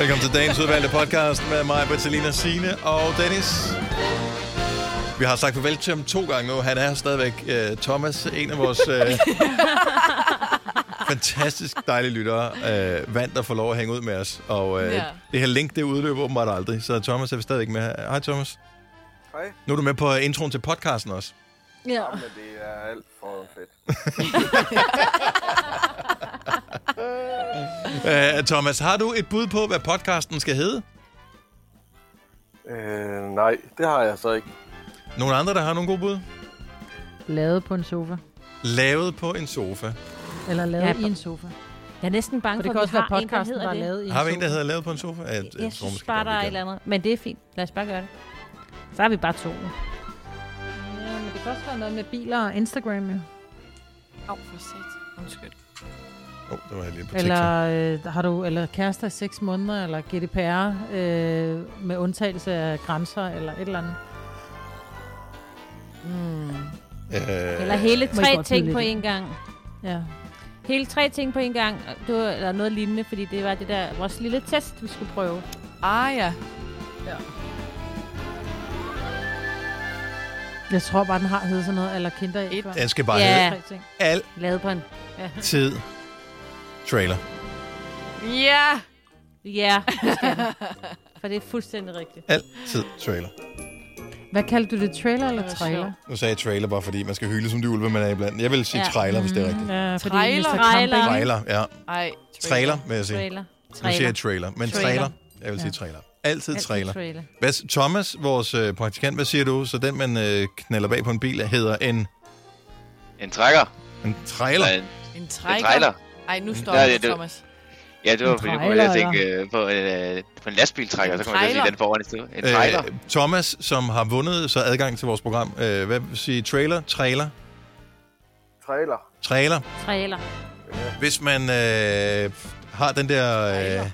Velkommen til dagens udvalgte podcast med mig, Bertalina Sine og Dennis. Vi har sagt farvel til ham to gange nu. Han er stadigvæk uh, Thomas, en af vores uh, fantastisk dejlige lyttere, uh, vant at få lov at hænge ud med os. Og uh, Ja. det her link, det udløber åbenbart aldrig, så Thomas er vi stadigvæk med. Hej Thomas. Hej. Nu er du med på introen til podcasten også. Ja. Men det er alt for fedt. Uh, Thomas, har du et bud på, hvad podcasten skal hedde? Øh, nej, det har jeg så ikke. Nogle andre, der har nogle gode bud? Lavet på en sofa. Lavet på en sofa. Eller lavet Ja, i en sofa. Jeg er næsten bange For det kan også vi være har en, der podcasten, der hedder er det. lavet i en Har vi en, sofa. der hedder Lavet på en sofa? Jeg, Jeg, jeg tror synes bare, der er et eller andet. Men det er fint. Lad os bare gøre det. Så har vi bare to. Ja, men det kan også være noget med biler og Instagram, jo. Au, for sat. Undskyld. Åh, oh, det var jeg lige på Eller, øh, har du, eller kærester i seks måneder, eller GDPR øh, med undtagelse af grænser, eller et eller andet. Mm. Øh, Eller hele tre ting på én gang. Ja. Hele tre ting på én gang. Det var, eller noget lignende, fordi det var det der, vores lille test, vi skulle prøve. Ah ja. Jeg tror bare, den har heddet sådan noget, eller kinder Et. Den skal bare Ja. hedde Tre ting. Lavet på en... altid trailer. Ja! Ja, det skal den. For det er fuldstændig rigtigt. Altid trailer. Hvad kaldte du det? Trailer eller var trailer? Nu sagde jeg trailer bare fordi, man skal hylde som de ulve, man er iblandt. Jeg vil sige Ja. trailer, hvis det er rigtigt. Mm, Ja, fordi Trailer. Trailer. Trailer, ja. Ej, Trailer, vil jeg sige. Trailer. Nu siger Trailer. jeg trailer, men Trailer. trailer. Jeg vil sige Ja. trailer. Altid Altid trailer. trailer. Hvad, Thomas, vores øh, praktikant, hvad siger du? Så den, man øh, knaller bag på en bil, hedder en, En trækker. en trailer. En, En en trækker. trailer. Ej, nu Ja, stopper det- Thomas. Ja, det var fordi, jeg tænke øh, på, øh, på en lastbiltrækker, En så kommer jeg trailer. den foran i stedet. En trailer. Øh, Thomas, som har vundet så adgang til vores program. Øh, hvad vil sige? Trailer? Trailer? Trailer. Trailer? Trailer. Hvis man øh, har den der, øh,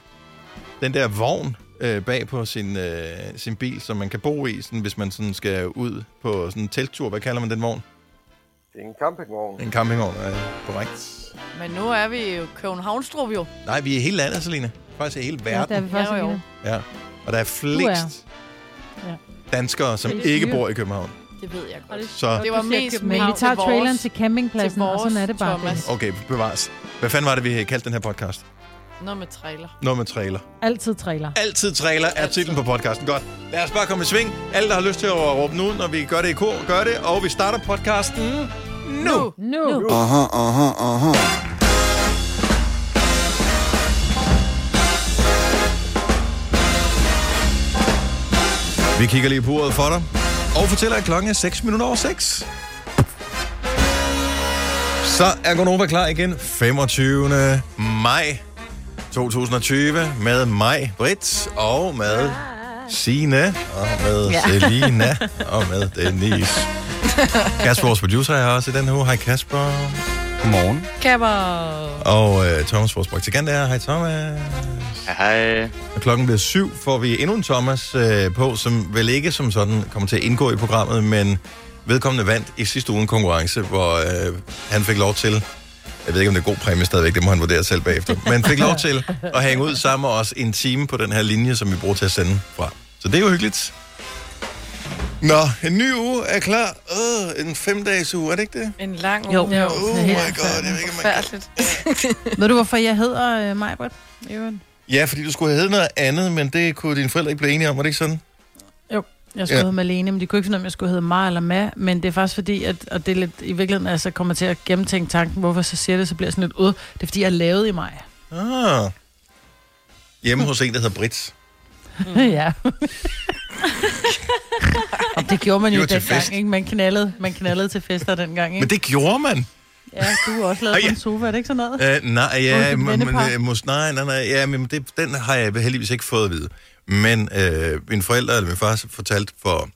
den der vogn øh, bag på sin, øh, sin bil, som man kan bo i, sådan, hvis man sådan skal ud på sådan en telttur. Hvad kalder man den vogn? Det er en campingvogn. En campingvogn, er korrekt. Men nu er vi jo Københavnstrup jo. Nej, vi er i hele landet, Selina. Faktisk i hele Ja, verden. der er vi faktisk Ja, jo. Ja. Og der er flest Ja. danskere, som Det er ikke bor i København. Det ved jeg godt. Så, Det var mest. Men vi tager til vores- traileren til campingpladsen, til og sådan er vores det bare. Thomas. Dennis. okay, bevares. Hvad fanden var det, vi kaldte den her podcast? Noget med trailer. Noget med trailer. Altid trailer. Altid trailer er titlen på podcasten. Godt. Lad os bare komme i sving. Alle, der har lyst til at råbe nu, når vi gør det i kor, gør det. Og vi starter podcasten nu. Nu. nu. Aha, aha, aha. Vi kigger lige på uret for dig. Og fortæller, at klokken er 6 minutter over 6. Så er Gonova klar igen. 25. maj 2020 med mig, Britt, og med Sine og med ja. Selina, og med Denise. Kasper, vores producer, er her også i den her uge. Hej Kasper. Godmorgen. Kapper. Og øh, Thomas, vores praktikant, er her. Hej Thomas. Hej, hej. Og klokken bliver syv, får vi endnu en Thomas øh, på, som vel ikke som sådan kommer til at indgå i programmet, men vedkommende vandt i sidste uge en konkurrence, hvor øh, han fik lov til, jeg ved ikke om det er god præmie stadigvæk, det må han vurdere selv bagefter, men fik lov til at hænge ud sammen med os en time på den her linje, som vi bruger til at sende fra. Så det er jo hyggeligt. Nå, en ny uge er klar. Øh, en femdages uge, er det ikke det? En lang Jo. uge. Jo. Oh det my god, jeg ved ikke, man kan. Ved du, hvorfor jeg hedder uh, Majbert? Jørgen? Ja, fordi du skulle have heddet noget andet, men det kunne dine forældre ikke blive enige om, var det ikke sådan? Jeg skulle Ja. hedde Malene, men de kunne ikke finde om jeg skulle hedde Mar eller Ma, men det er faktisk fordi, at, og det er lidt, i virkeligheden altså, kommer til at gennemtænke tanken, hvorfor så siger det, så bliver sådan lidt ud. Det er fordi, jeg er lavet i mig. Ah. Hjemme hos en, der hedder Brits. Mm. ja. og det gjorde man jo til dengang, fest. ikke? Man knaldede, man knaldede til fester dengang, ikke? Men det gjorde man. Ja, du er også lavet på ja. en sofa, er det ikke sådan noget? Uh, nej, ja, men, men, mås, nej, nej, nej, ja, men det, den har jeg heldigvis ikke fået at vide. Men øh, min forældre, eller min far, fortalte for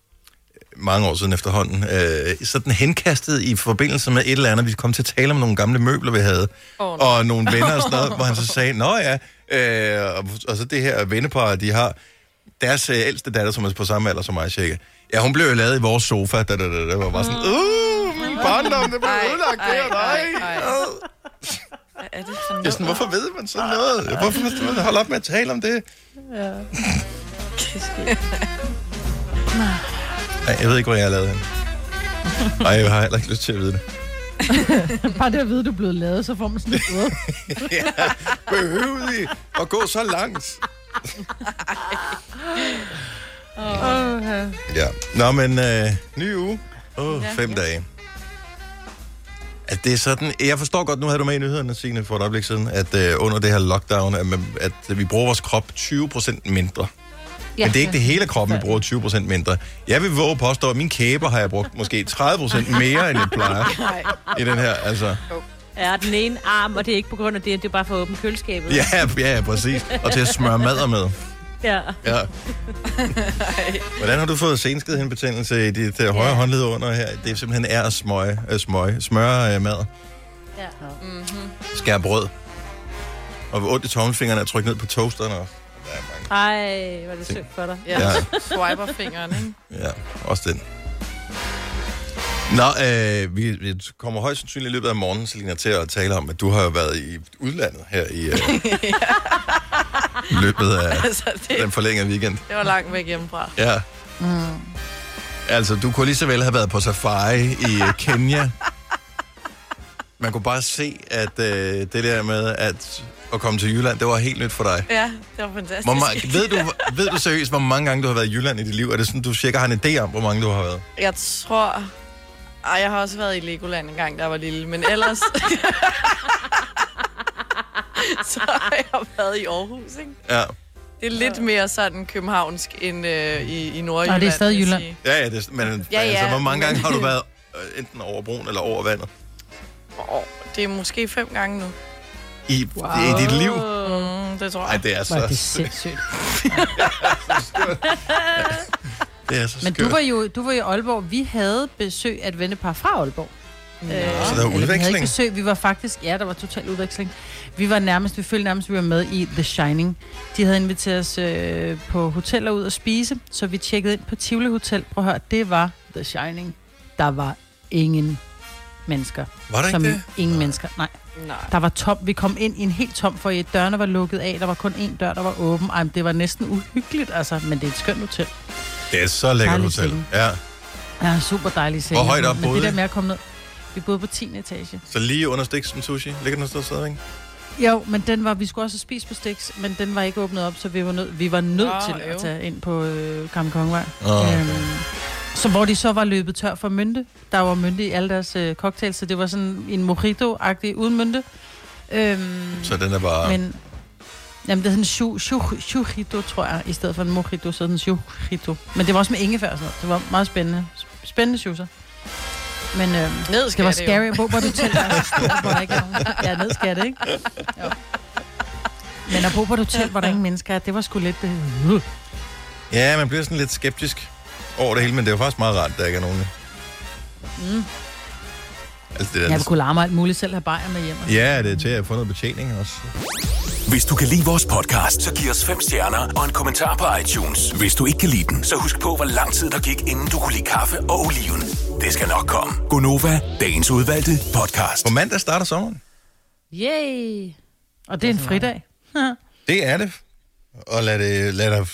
mange år siden efterhånden, øh, sådan henkastet i forbindelse med et eller andet, vi kom til at tale om nogle gamle møbler, vi havde, nej. og nogle venner og sådan noget, hvor han så sagde, nå ja, øh, og, og så det her vennepar, de har, deres øh, ældste datter, som er på samme alder som mig, cirka, ja, hun blev jo lavet i vores sofa, da, da, da, da var bare sådan, uh, min barndom, det blev ødelagt der, nej. er det? Det er sådan, hvorfor ved man sådan noget? Hvorfor skal man holde op med at tale om det? Nej, jeg ved ikke, hvor jeg har lavet hende. Nej, jeg har heller ikke lyst til at vide det. Bare det at vide, at du er blevet lavet, så får man sådan ud. ja, behøvede I at gå så langt? Oh, ja. Ja. Nå, men øh, ny uge. Oh, Ja. fem dage. At det er sådan, jeg forstår godt, nu havde du med i nyhederne, Signe, for et øjeblik siden, at øh, under det her lockdown, at, man, at vi bruger vores krop 20% mindre. Ja. Men det er ikke det hele kroppen, vi bruger 20% mindre. Jeg vil våge at påstå, at min kæber har jeg brugt måske 30% mere, end jeg plejer i den her. Altså, Ja, den ene arm, og det er ikke på grund af det, det er bare for at åbne køleskabet. ja, ja, præcis. Og til at smøre madder med. ja. Ja. Hvordan har du fået senskidhindbetændelse i dit uh, højre håndled under her? Det er simpelthen er at smøge, uh, smøge, smøre uh, mad. ja. Skære brød. Og ondt i tommelfingrene at trykke ned på toasteren også. Der er mange. Ej, hvor er det synd for dig. Ja, Ja. swiper fingeren, ikke? Ja, også den. Nå, øh, vi, vi kommer højst sandsynligt i løbet af morgenen, Selina, til at tale om, at du har jo været i udlandet her i øh, løbet af Altså, det, den forlængede weekend. det var langt væk hjemmefra. Ja. Mm. Altså, du kunne lige så vel have været på safari i øh, Kenya. Man kunne bare se, at øh, det der med at, at komme til Jylland, det var helt nyt for dig. Ja, det var fantastisk. Hvor ma- ved, du, ved du seriøst, hvor mange gange du har været i Jylland i dit liv? Er det sådan, du cirka har en idé om, hvor mange du har været? Jeg tror... Ej, jeg har også været i Legoland en gang, da jeg var lille, men ellers... så har jeg været i Aarhus, ikke? Ja, Det er lidt mere sådan københavnsk end øh, i, i Nordjylland. Nej, det er stadig Jylland. ja, ja det, men Ja, ja, ja, altså, hvor mange gange har du været øh, enten over broen eller over vandet? Åh, det er måske fem gange nu. I, wow. i dit liv? Mm, det tror Nej, jeg. det er Hvor er det så, sindssygt. det er så Men skørt. du var jo du var i Aalborg. Vi havde besøg af et vennepar fra Aalborg. Øh, Så der var eller Vi havde udveksling? ikke besøg, vi var faktisk, ja, der var total udveksling. Vi var nærmest, vi følte nærmest, vi var med i The Shining. De havde inviteret os øh, på hoteller ud at spise, så vi tjekkede ind på Tivoli Hotel. Prøv at høre, det var The Shining. Der var ingen mennesker. Var der ikke Som det? ingen mennesker, nej. Nej. Der var tom. Vi kom ind i en helt tom for Dørene var lukket af. Der var kun én dør, der var åben. Ej, det var næsten uhyggeligt, altså. Men det er et skønt hotel. Det er så lækkert hotel. Ja, Ja, super dejlig seng. Hvor højt op Men boede det der med at komme ned. Vi boede på 10. etage. så lige under Stixen Sushi. Ligger den sted stadigvæk? Jo, men den var, vi skulle også spist på Stix, men den var ikke åbnet op, så vi var nødt, vi var nødt Åh, til at øv. tage ind på øh, Gamle Kongevej. Åh, okay. Øhm, så hvor de så var løbet tør for mynte. Der var mynte i alle deres øh, cocktails, så det var sådan en mojito-agtig uden mynte. Øhm, Så den er bare... Men, jamen, det er sådan en shu, shu, shujito, tror jeg, i stedet for en mojito, så er den shujito. Men det var også med ingefær og sådan noget. Det var meget spændende. Spændende shoeser. Men øhm, Ned det var skal det jo. scary. Hvor var du til, er hvor der ikke er nogen. Ja, ned skal det, ikke? Jo. Men at bo på et hotel, hvor der ingen mennesker er, det var sgu lidt... Øh, Ja, man bliver sådan lidt skeptisk over det hele, men det er jo faktisk meget rart, at der ikke er nogen. Mm. Altså, det er jeg vil kunne larme alt muligt selv have bajer med hjem. Ja, det er til at få noget betjening også. Hvis du kan lide vores podcast, så giv os fem stjerner og en kommentar på iTunes. Hvis du ikke kan lide den, så husk på, hvor lang tid der gik, inden du kunne lide kaffe og oliven. Det skal nok komme. Gonova, dagens udvalgte podcast. På mandag starter sommeren. Yay! Og det er en fridag. Det er det. Og lad det, lad det,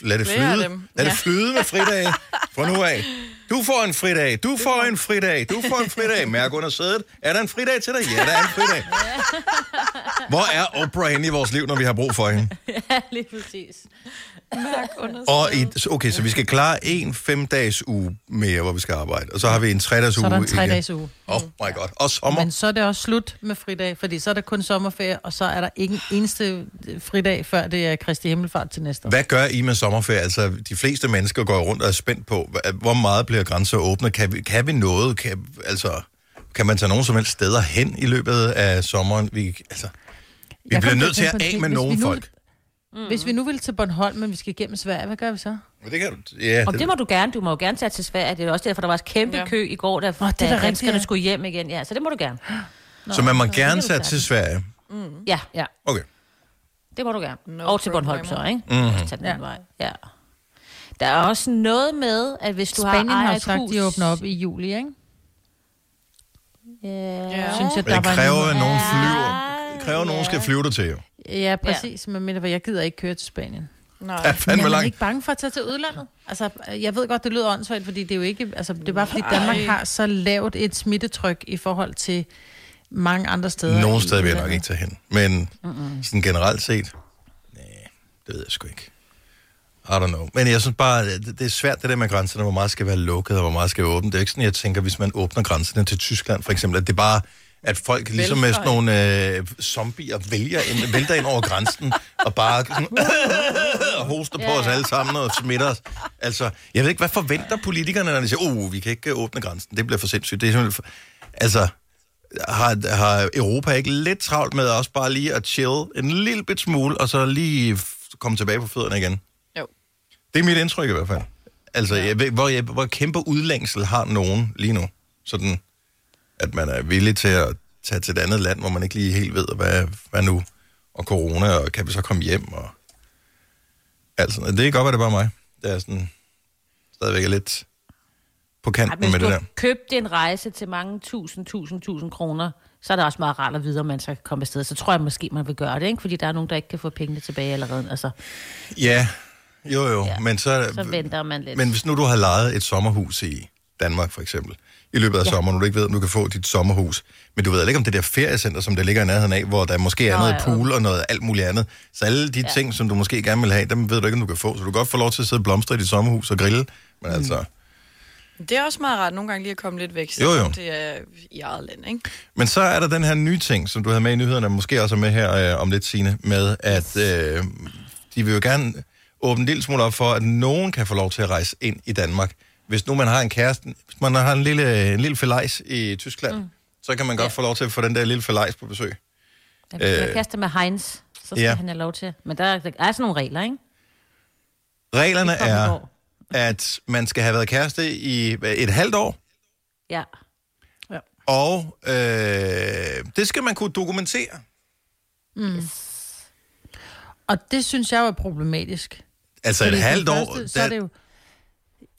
lad det flyde. Lad det Ja. flyde med fridage fra nu af. Du får en fridag, du får en fridag, du får en fridag. Mærk under sædet. Er der en fridag til dig? Ja, der er en fridag. Hvor er Oprah henne i vores liv, når vi har brug for hende? Ja, lige præcis. Og i, okay, så vi skal klare en fem-dages uge mere, hvor vi skal arbejde. Og så har vi en tre-dages Så uge. er der en igen. tre-dages uge. Oh my god. Og sommer. Men så er det også slut med fridag, fordi så er der kun sommerferie, og så er der ikke en eneste fridag, før det er Kristi Himmelfart til næste år. Hvad gør I med sommerferie? Altså, de fleste mennesker går rundt og er spændt på, hvor meget bliver grænser åbne? Kan vi, kan vi noget? Kan, altså, kan man tage nogen som helst steder hen i løbet af sommeren? Vi, altså, vi Jeg bliver nødt til at af med nogle folk. Mm. Hvis vi nu vil til Bornholm, men vi skal igennem Sverige, hvad gør vi så? Men det kan du, ja, Og det må du gerne. Du må jo gerne tage til Sverige. Det er også derfor, der var et kæmpe Ja. kø i går, da, Åh, det oh, da danskerne ja. skulle hjem igen. Ja, så det må du gerne. så man må det gerne tage til Sverige. Ja, ja. Okay. Det må du gerne. No og til Bornholm så, ikke? Mhm. Mm. Tag den Ja. vej. Ja. Der er også noget med, at hvis du Spanien har har ejer jo et sagt, hus... de åbner op i juli, ikke? Ja. Ja. Synes jeg, det kræver, en- at nogen flyver. Ja, kræver, at nogen Ja. skal flyve dig til, jo. Ja, præcis. Men mindre, jeg gider ikke køre til Spanien. Nej. Ja, Men fandme er man langt. ikke bange for at tage til udlandet? Altså, jeg ved godt, det lyder åndssvagt, fordi det er jo ikke... Altså, det er bare fordi Danmark Ej. har så lavt et smittetryk i forhold til mange andre steder. Nogle i steder vil jeg nok ikke tage hen. Men sådan generelt set, nej, det ved jeg sgu ikke. I don't know. Men jeg synes bare, det det er svært det der med grænserne, hvor meget skal være lukket, og hvor meget skal være åbent. Det er ikke sådan, jeg tænker, hvis man åbner grænserne til Tyskland for eksempel, at det bare at folk ligesom med sådan nogle øh, zombier vælger ind, vælter ind over grænsen, og bare sådan, og hoster på os alle sammen og smitter os. Altså, jeg ved ikke, hvad forventer politikerne, når de siger, uh, vi kan ikke øh, åbne grænsen, det bliver for sindssygt. Det er simpelthen for... Altså, har, har Europa ikke lidt travlt med også bare lige at chill en lille bit smule, og så lige komme tilbage på fødderne igen? Jo. Det er mit indtryk i hvert fald. Altså, jeg ved, hvor, jeg, hvor kæmpe udlængsel har nogen lige nu. Sådan, at man er villig til at tage til et andet land, hvor man ikke lige helt ved, hvad, hvad nu, og corona, og kan vi så komme hjem, og altså, det er godt, at det er bare mig. Det er sådan, stadigvæk er lidt på Ej, kanten men med hvis det der. har købt en rejse til mange tusind, tusind, tusind kroner, så er det også meget rart at vide, om man så kan komme afsted. Så tror jeg måske, man vil gøre det, ikke? Fordi der er nogen, der ikke kan få pengene tilbage allerede. Altså, Ja, jo jo, Ja, men så... så venter man lidt. Men hvis nu du har lejet et sommerhus i Danmark, for eksempel, i løbet af ja. sommeren, og du ikke ved, om du kan få dit sommerhus, men du ved ikke om det der feriecenter, som der ligger i nærheden af, hvor der måske er Nå, noget ja, pool og noget alt muligt andet. Så alle de ja. ting, som du måske gerne vil have, dem ved du ikke, om du kan få. Så du kan godt få lov til at sidde og blomstre i dit sommerhus og grille, men mm. altså... Det er også meget rart nogle gange lige at komme lidt væk, Jo, jo. selvom det er i eget land, ikke? Men så er der den her nye ting, som du havde med i nyhederne, måske også er med her øh, om lidt, Signe, med at øh, de vil jo gerne åbne en lille smule op for, at nogen kan få lov til at rejse ind i Danmark. Hvis nu man har en kæreste, hvis man har en lille, en lille felejs i Tyskland, mm. så kan man godt Ja. få lov til at få den der lille felejs på besøg. jeg kan øh, kaste med Heinz, så skal ja. ja. han have lov til. Men der, der er sådan nogle regler, ikke? Reglerne er, at man skal have været kæreste i et halvt år, Ja. og øh, det skal man kunne dokumentere. Og det synes jeg er problematisk. Altså Fordi et halvt år, Første, så er det jo...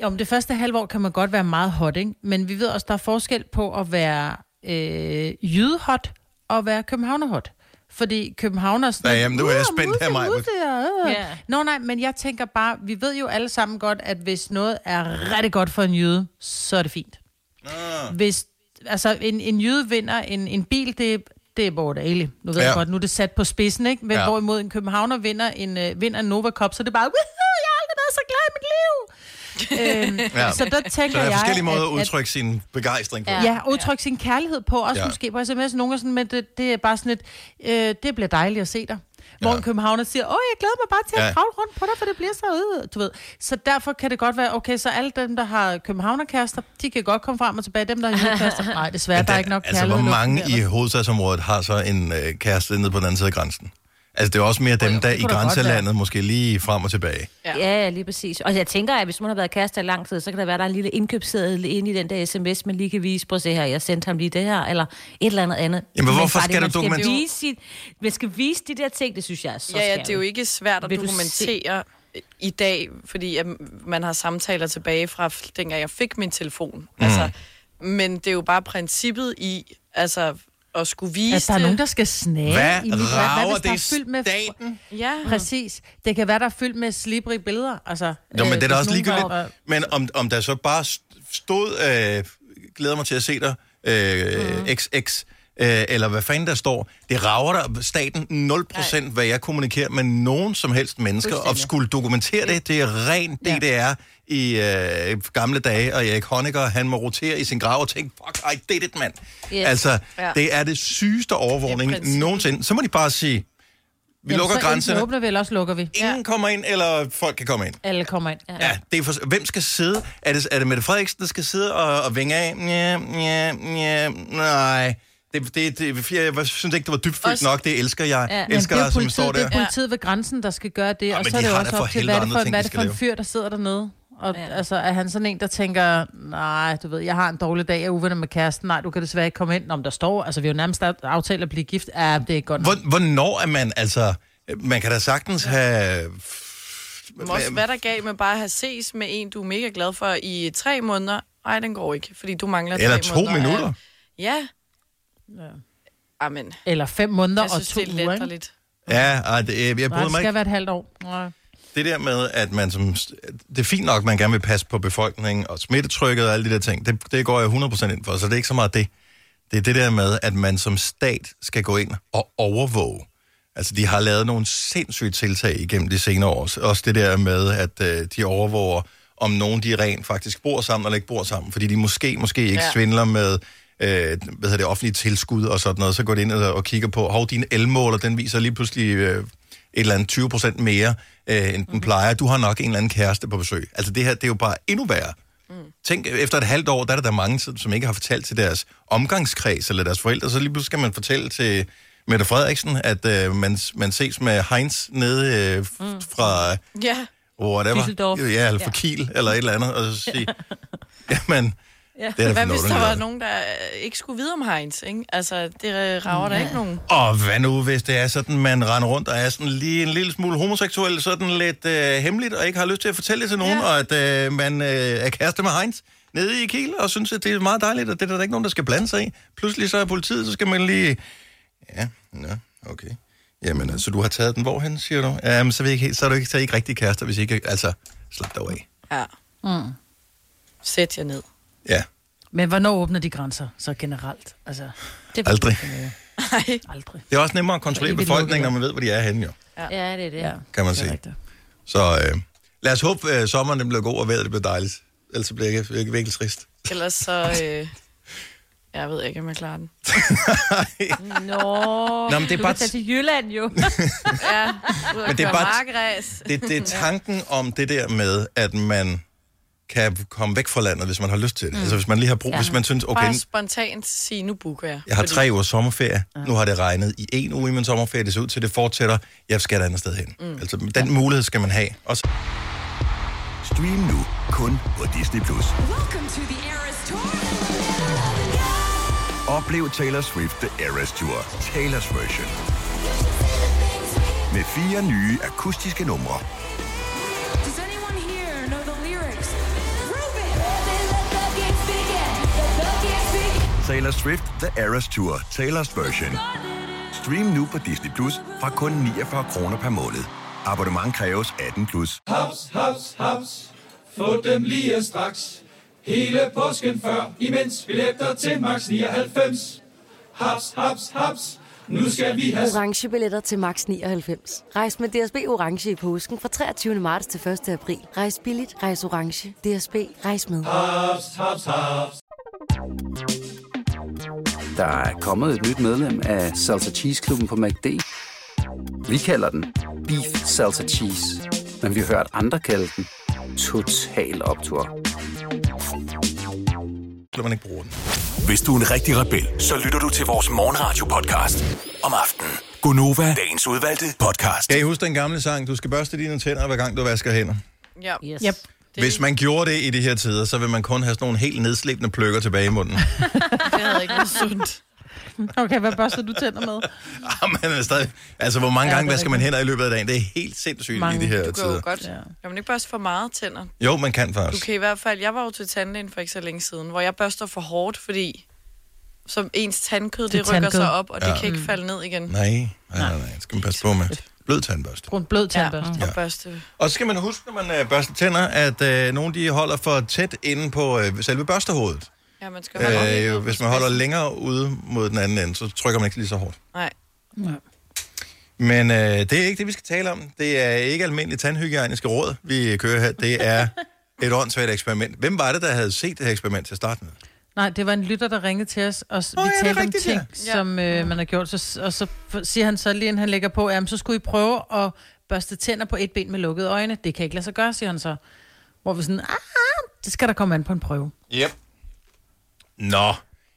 Jo, men det første halve år kan man godt være meget hot, ikke? Men vi ved også, der er forskel på at være øh, jydehot og være københavnerhot. Fordi københavner er sådan... Ja, jamen, nu er jeg "Uh, spændt her, Maja." Ja. Nå nej, men jeg tænker bare, vi ved jo alle sammen godt, at hvis noget er rigtig godt for en jyde, så er det fint. Ah. Hvis, altså, en, en jyde vinder en, en bil, det, det er Bort Ali. Nu ved Ja. jeg godt, nu er det sat på spidsen, ikke? Men Ja. hvorimod en københavner vinder en, øh, vinder en Nova Cup, så er det bare, "Woohoo, jeg har aldrig været så glad i mit liv. Øhm, Ja. Så der tænker Så der er jeg, forskellige måder at at, udtrykke sin begejstring på. Ja. Ja, udtrykke sin kærlighed på, også Ja. ja. måske på sms. Nogle er sådan, men det, det er bare sådan et, øh, det bliver dejligt at se dig. Hvor Ja. en københavner siger, åh, jeg glæder mig bare til at Ja. ja. kravle rundt på dig, for det bliver så ud, du ved. Så derfor kan det godt være, okay, så alle dem, der har københavnerkærester, de kan godt komme frem og tilbage. Dem, der har jydekærester, nej, desværre, der er ikke nok altså, kærlighed. hvor i mange i der. hovedstadsområdet har så en øh, kæreste nede på den anden side af grænsen? Altså, det er også mere dem, jo, der i grænselandet måske lige frem og tilbage. Ja. Ja. lige præcis. Og jeg tænker, at hvis man har været kæreste i lang tid, så kan der være, der er en lille indkøbsseddel inde i den der sms, man lige kan vise på, se her, jeg sendte ham lige det her, eller et eller andet andet. Jamen, Men hvorfor skal det, du man dokumentere- Vise sit, man skal vise de der ting, det synes jeg er så Ja, ja, det er jo ikke svært at Vil dokumentere i dag, fordi at man har samtaler tilbage fra dengang jeg fik min telefon. Mm. Altså, men det er jo bare princippet i, altså, at skulle vise At der er nogen, der skal snage Hvad i mit hvad, rager der det er fyldt med staten? Ja, Præcis. Det kan være, der er fyldt med slibrige billeder. Altså, Jo, men øh, det er da også ligegyldigt. var- Men om, om der så bare stod, øh, glæder mig til at se dig, øh, Mhm. XX, øh, eller hvad fanden der står, det rager der staten 0% hvad jeg kommunikerer med nogen som helst mennesker, og skulle dokumentere det, det er rent Ja. DDR i øh, gamle dage, og Erik Honecker, han må rotere i sin grav og tænke, fuck, I did it, mand. Yes. Altså, Ja. det er det sygeste overvågning Det er nogensinde. Så må de bare sige, vi Jamen, lukker grænserne, åbner vi, eller også lukker vi. ingen kommer ind, eller folk kan komme ind. Alle kommer ind. Ja. Ja, det er for, hvem skal sidde? Er det, er det Mette Frederiksen, der skal sidde og, og vinge af? Ja, ja, ja, nej. Det, det, det, jeg, jeg synes ikke, det var dybfølt Også- nok. Det elsker jeg. Ja. Elsker det er, dig, som politiet, står det der. er politiet ved grænsen, der skal gøre det, Ja, og så er de det jo har også op til, hvad er det andre for, ting, hvad er de det for en fyr, der sidder dernede? Og Ja. altså, er han sådan en, der tænker, nej, du ved, jeg har en dårlig dag, jeg er uvenner med kæresten, nej, du kan desværre ikke komme ind, om der står, altså vi har jo nærmest aftalt at blive gift, ja, det er ikke godt nok. Hvor, hvornår er man, altså... Man kan da sagtens have... Men også, hvad er der galt med bare at have ses med en, du er mega glad for i tre måneder? Nej, den går ikke, fordi du mangler Eller tre to måneder. minutter. Ja, Ja. Amen, Eller fem måneder jeg synes, og to det er uger, ikke? letterligt. Ja, ej, det, jeg, jeg Nej, bryder det mig skal ikke. være et halvt år. Nej. Det der med, at man som... Det er fint nok, at man gerne vil passe på befolkningen og smittetrykket og alle de der ting. Det, det går jeg 100% ind for, så det er ikke så meget det. Det er det der med, at man som stat skal gå ind og overvåge. Altså, de har lavet nogle sindssyge tiltag igennem de senere år. Også det der med, at øh, de overvåger, om nogen de rent faktisk bor sammen eller ikke bor sammen. Fordi de måske, måske ikke. Ja. svindler med øh, hvad hedder det, offentlige tilskud og sådan noget. Så går de ind og, og kigger på, hov, din elmåler, den viser lige pludselig øh, et eller andet 20 procent mere, øh, end den plejer. Du har nok en eller anden kæreste på besøg. Altså, det her, det er jo bare endnu værre. Mm. Tænk, efter et halvt år, der er der, der mange, som ikke har fortalt til deres omgangskreds eller deres forældre, så lige pludselig skal man fortælle til Mette Frederiksen, at øh, man, man ses med Heinz nede øh, mm. fra Ja, whatever. Düsseldorf. Ja, eller fra Kiel, eller et eller andet, og så sige, jamen, Ja. det er hvad hvis der var nogen, der øh, ikke skulle vide om Heinz, ikke? Altså, det rager der ikke nogen. Og hvad nu, hvis det er sådan, man render rundt og er sådan lige en lille smule homoseksuel, sådan lidt øh, hemmeligt, og ikke har lyst til at fortælle det til nogen, ja. Ja. og at øh, man øh, er kæreste med Heinz nede i Kiel, og synes, at det er meget dejligt, og det er der ikke nogen, der skal blande sig i. Pludselig så er politiet, så skal man lige... Ja, ja, okay. Jamen, altså, du har taget den hvorhen, siger du? Jamen, så, jeg ikke helt, så er du ikke, så er I ikke rigtig kærester, hvis I ikke... Altså, slap dig af. Ja. Mm. Sæt jer ned. Ja, Men hvornår åbner de grænser, så generelt? Altså, Det aldrig. Nej. aldrig. Det er også nemmere at kontrollere befolkningen, når man ved, hvor de er henne, jo, Ja, det er det. Ja, kan man det sige. Så øh, lad os håbe, at sommeren den bliver god, og vejret det bliver dejligt. Ellers bliver jeg ikke- virkelig trist. Ellers så... Øh, jeg ved ikke, om jeg klarer den. Nå, Nå, men det er du bare kan tage til Jylland jo. Ja, Men det er bare- det, det er tanken om det der med, at man kan komme væk fra landet, hvis man har lyst til det. Mm. Altså hvis man lige har brug, ja. hvis man synes, okay, Bare spontant sige, nu booker jeg. jeg har Fordi- tre uger sommerferie, nu har det regnet i en uge i min sommerferie, det ser ud til, at det fortsætter, jeg skal et andet sted hen. Mm. Altså den mulighed skal man have. Også Stream nu kun på Disney+. Plus. Oplev Taylor Swift The Eras Tour, Taylor's version. Med fire nye akustiske numre. Taylor Swift The Eras Tour, Taylor's version. Stream nu på Disney Plus fra kun 49 kroner per måned. Abonnement kræves 18 plus. Haps, haps, haps. Få dem lige straks. Hele påsken før, imens billetter til max 99. Haps, haps, haps. Nu skal vi have orange billetter til max 99. Rejs med DSB orange i påsken fra 23. marts til 1. april. Rejs billigt, rejs orange. DSB rejs med. haps, haps, haps. Der er kommet et nyt medlem af Salsa Cheese Klubben på MACD. Vi kalder den Beef Salsa Cheese, men vi har hørt andre kalde den Total Optor. kan man ikke bruge den. Hvis du er en rigtig rebel, så lytter du til vores morgenradio-podcast om aftenen. Gunova, dagens udvalgte podcast. Kan I huske den gamle sang, du skal børste dine tænder, hver gang du vasker hænder? Ja. Yes. Yep. Det, Hvis man gjorde det i de her tider, så vil man kun have sådan nogle helt nedslebende pløkker tilbage i munden. det havde ikke været sundt. Okay, hvad børster du tænder med? Ah, man er stadig... Altså, hvor mange Ja, gange det er vasker man hænder i løbet af dagen? Det er helt sindssygt Mange. i de her Du kan tider. jo godt. Ja. Kan man ikke børste for meget tænder? Jo, man kan Du faktisk. kan i hvert fald... Jeg var jo til tandlægen for ikke så længe siden, hvor jeg børster for hårdt, fordi som ens tandkød, det, Det er rykker tandkød. sig op, og det Ja. kan ikke falde ned igen. Nej, nej, nej, nej. Det skal man passe på med. Blød tandbørste. Brun blød Ja, tandbørste. og børste. Og så skal man huske, når man øh, børster tænder, at øh, nogle de holder for tæt inde på øh, selve børstehovedet. Ja, man skal holde Øh, hvis man holder længere ude mod den anden ende, så trykker man ikke lige så hårdt. Nej. Men øh, det er ikke det, vi skal tale om. Det er ikke almindeligt tandhygiejniske råd, vi kører her. Det er et åndssvagt eksperiment. Hvem var det, der havde set det her eksperiment til at starte med? Nej, det var en lytter, der ringede til os, og Nå, vi ja, talte om ting, ja. som øh, man har gjort. Så, og så siger han så lige, inden han lægger på, jamen så skulle I prøve at børste tænder på et ben med lukkede øjne. Det kan ikke lade sig gøre, siger han så. Hvor vi sådan, ah, det skal der komme an på en prøve. Yep. Nå,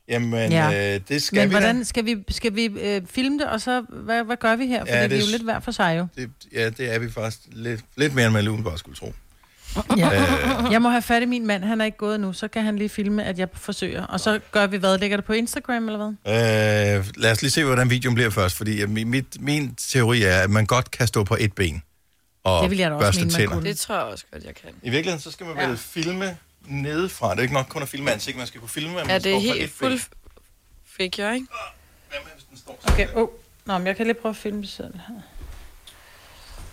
jamen Ja. øh, det skal Men vi hvordan da. skal vi, skal vi øh, filme det, og så, hvad, hvad gør vi her? Fordi Ja, det vi er jo lidt hver for sig jo. Det, ja, det er vi faktisk lidt, lidt mere, end man lige bare skulle tro. Ja. Øh, Jeg må have fat i min mand, han er ikke gået nu, så kan han lige filme, at jeg forsøger. Og så gør vi hvad? Lægger det på Instagram eller hvad? øh, lad os lige se, hvordan videoen bliver først, fordi øh, min, mit, min teori er, at man godt kan stå på et ben og Det vil jeg da også børste mene, man tænder. kunne. Det tror jeg også godt, jeg kan. I virkeligheden, så skal man vel filme nedefra. Det er ikke nok kun at filme ansigt, man skal kunne filme, at man Ja, det er står på helt et ben. fuld fik jeg, ikke? Okay, oh. Nå, men jeg kan lige prøve at filme selv her.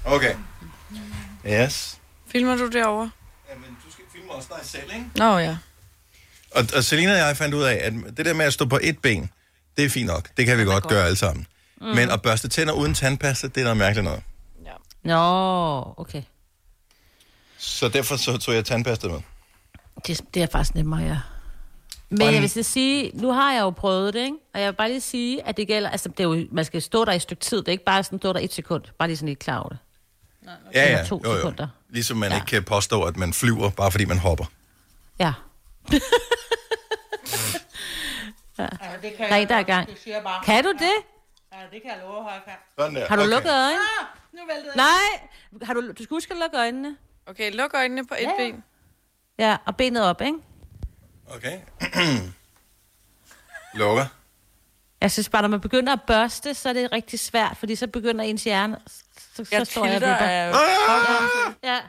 Okay. Yes. Filmer du derovre? Jamen, du skal filme også dig selv, ikke? Nå ja. Og, og Selina og jeg fandt ud af, at det der med at stå på et ben, det er fint nok. Det kan vi godt gøre alle sammen. Mm. Men at børste tænder uden tandpasta, det er noget mærkeligt noget. Nå, okay. Så derfor så tog jeg tandpasta med. Det, det er faktisk nemmere, ja. Men jeg vil så sige, nu har jeg jo prøvet det, ikke? Og jeg vil bare lige sige, at det gælder, altså det er jo, man skal stå der i et stykke tid, det er ikke bare sådan stå der et sekund, bare lige sådan lidt klar over det. Ja, Eller ja. to Jo, jo. sekunder. Ligesom man ja. Ikke kan påstå, at man flyver, bare fordi man hopper. Ja. ja. det Der er en, der er i gang. Kan du det? Ja, det kan jeg love, at jeg kan. Sådan der. Har du okay. lukket øjnene? Ah, nu væltede jeg. Nej, har du, du skal huske at lukke øjnene. Okay, luk øjnene på et ja. ben. Ja, og benet op, ikke? Okay. Lukker. Jeg synes bare, når man begynder at børste, så er det rigtig svært, fordi så begynder ens hjerne... Så, så Jeg står jeg og vipper. af... Ja.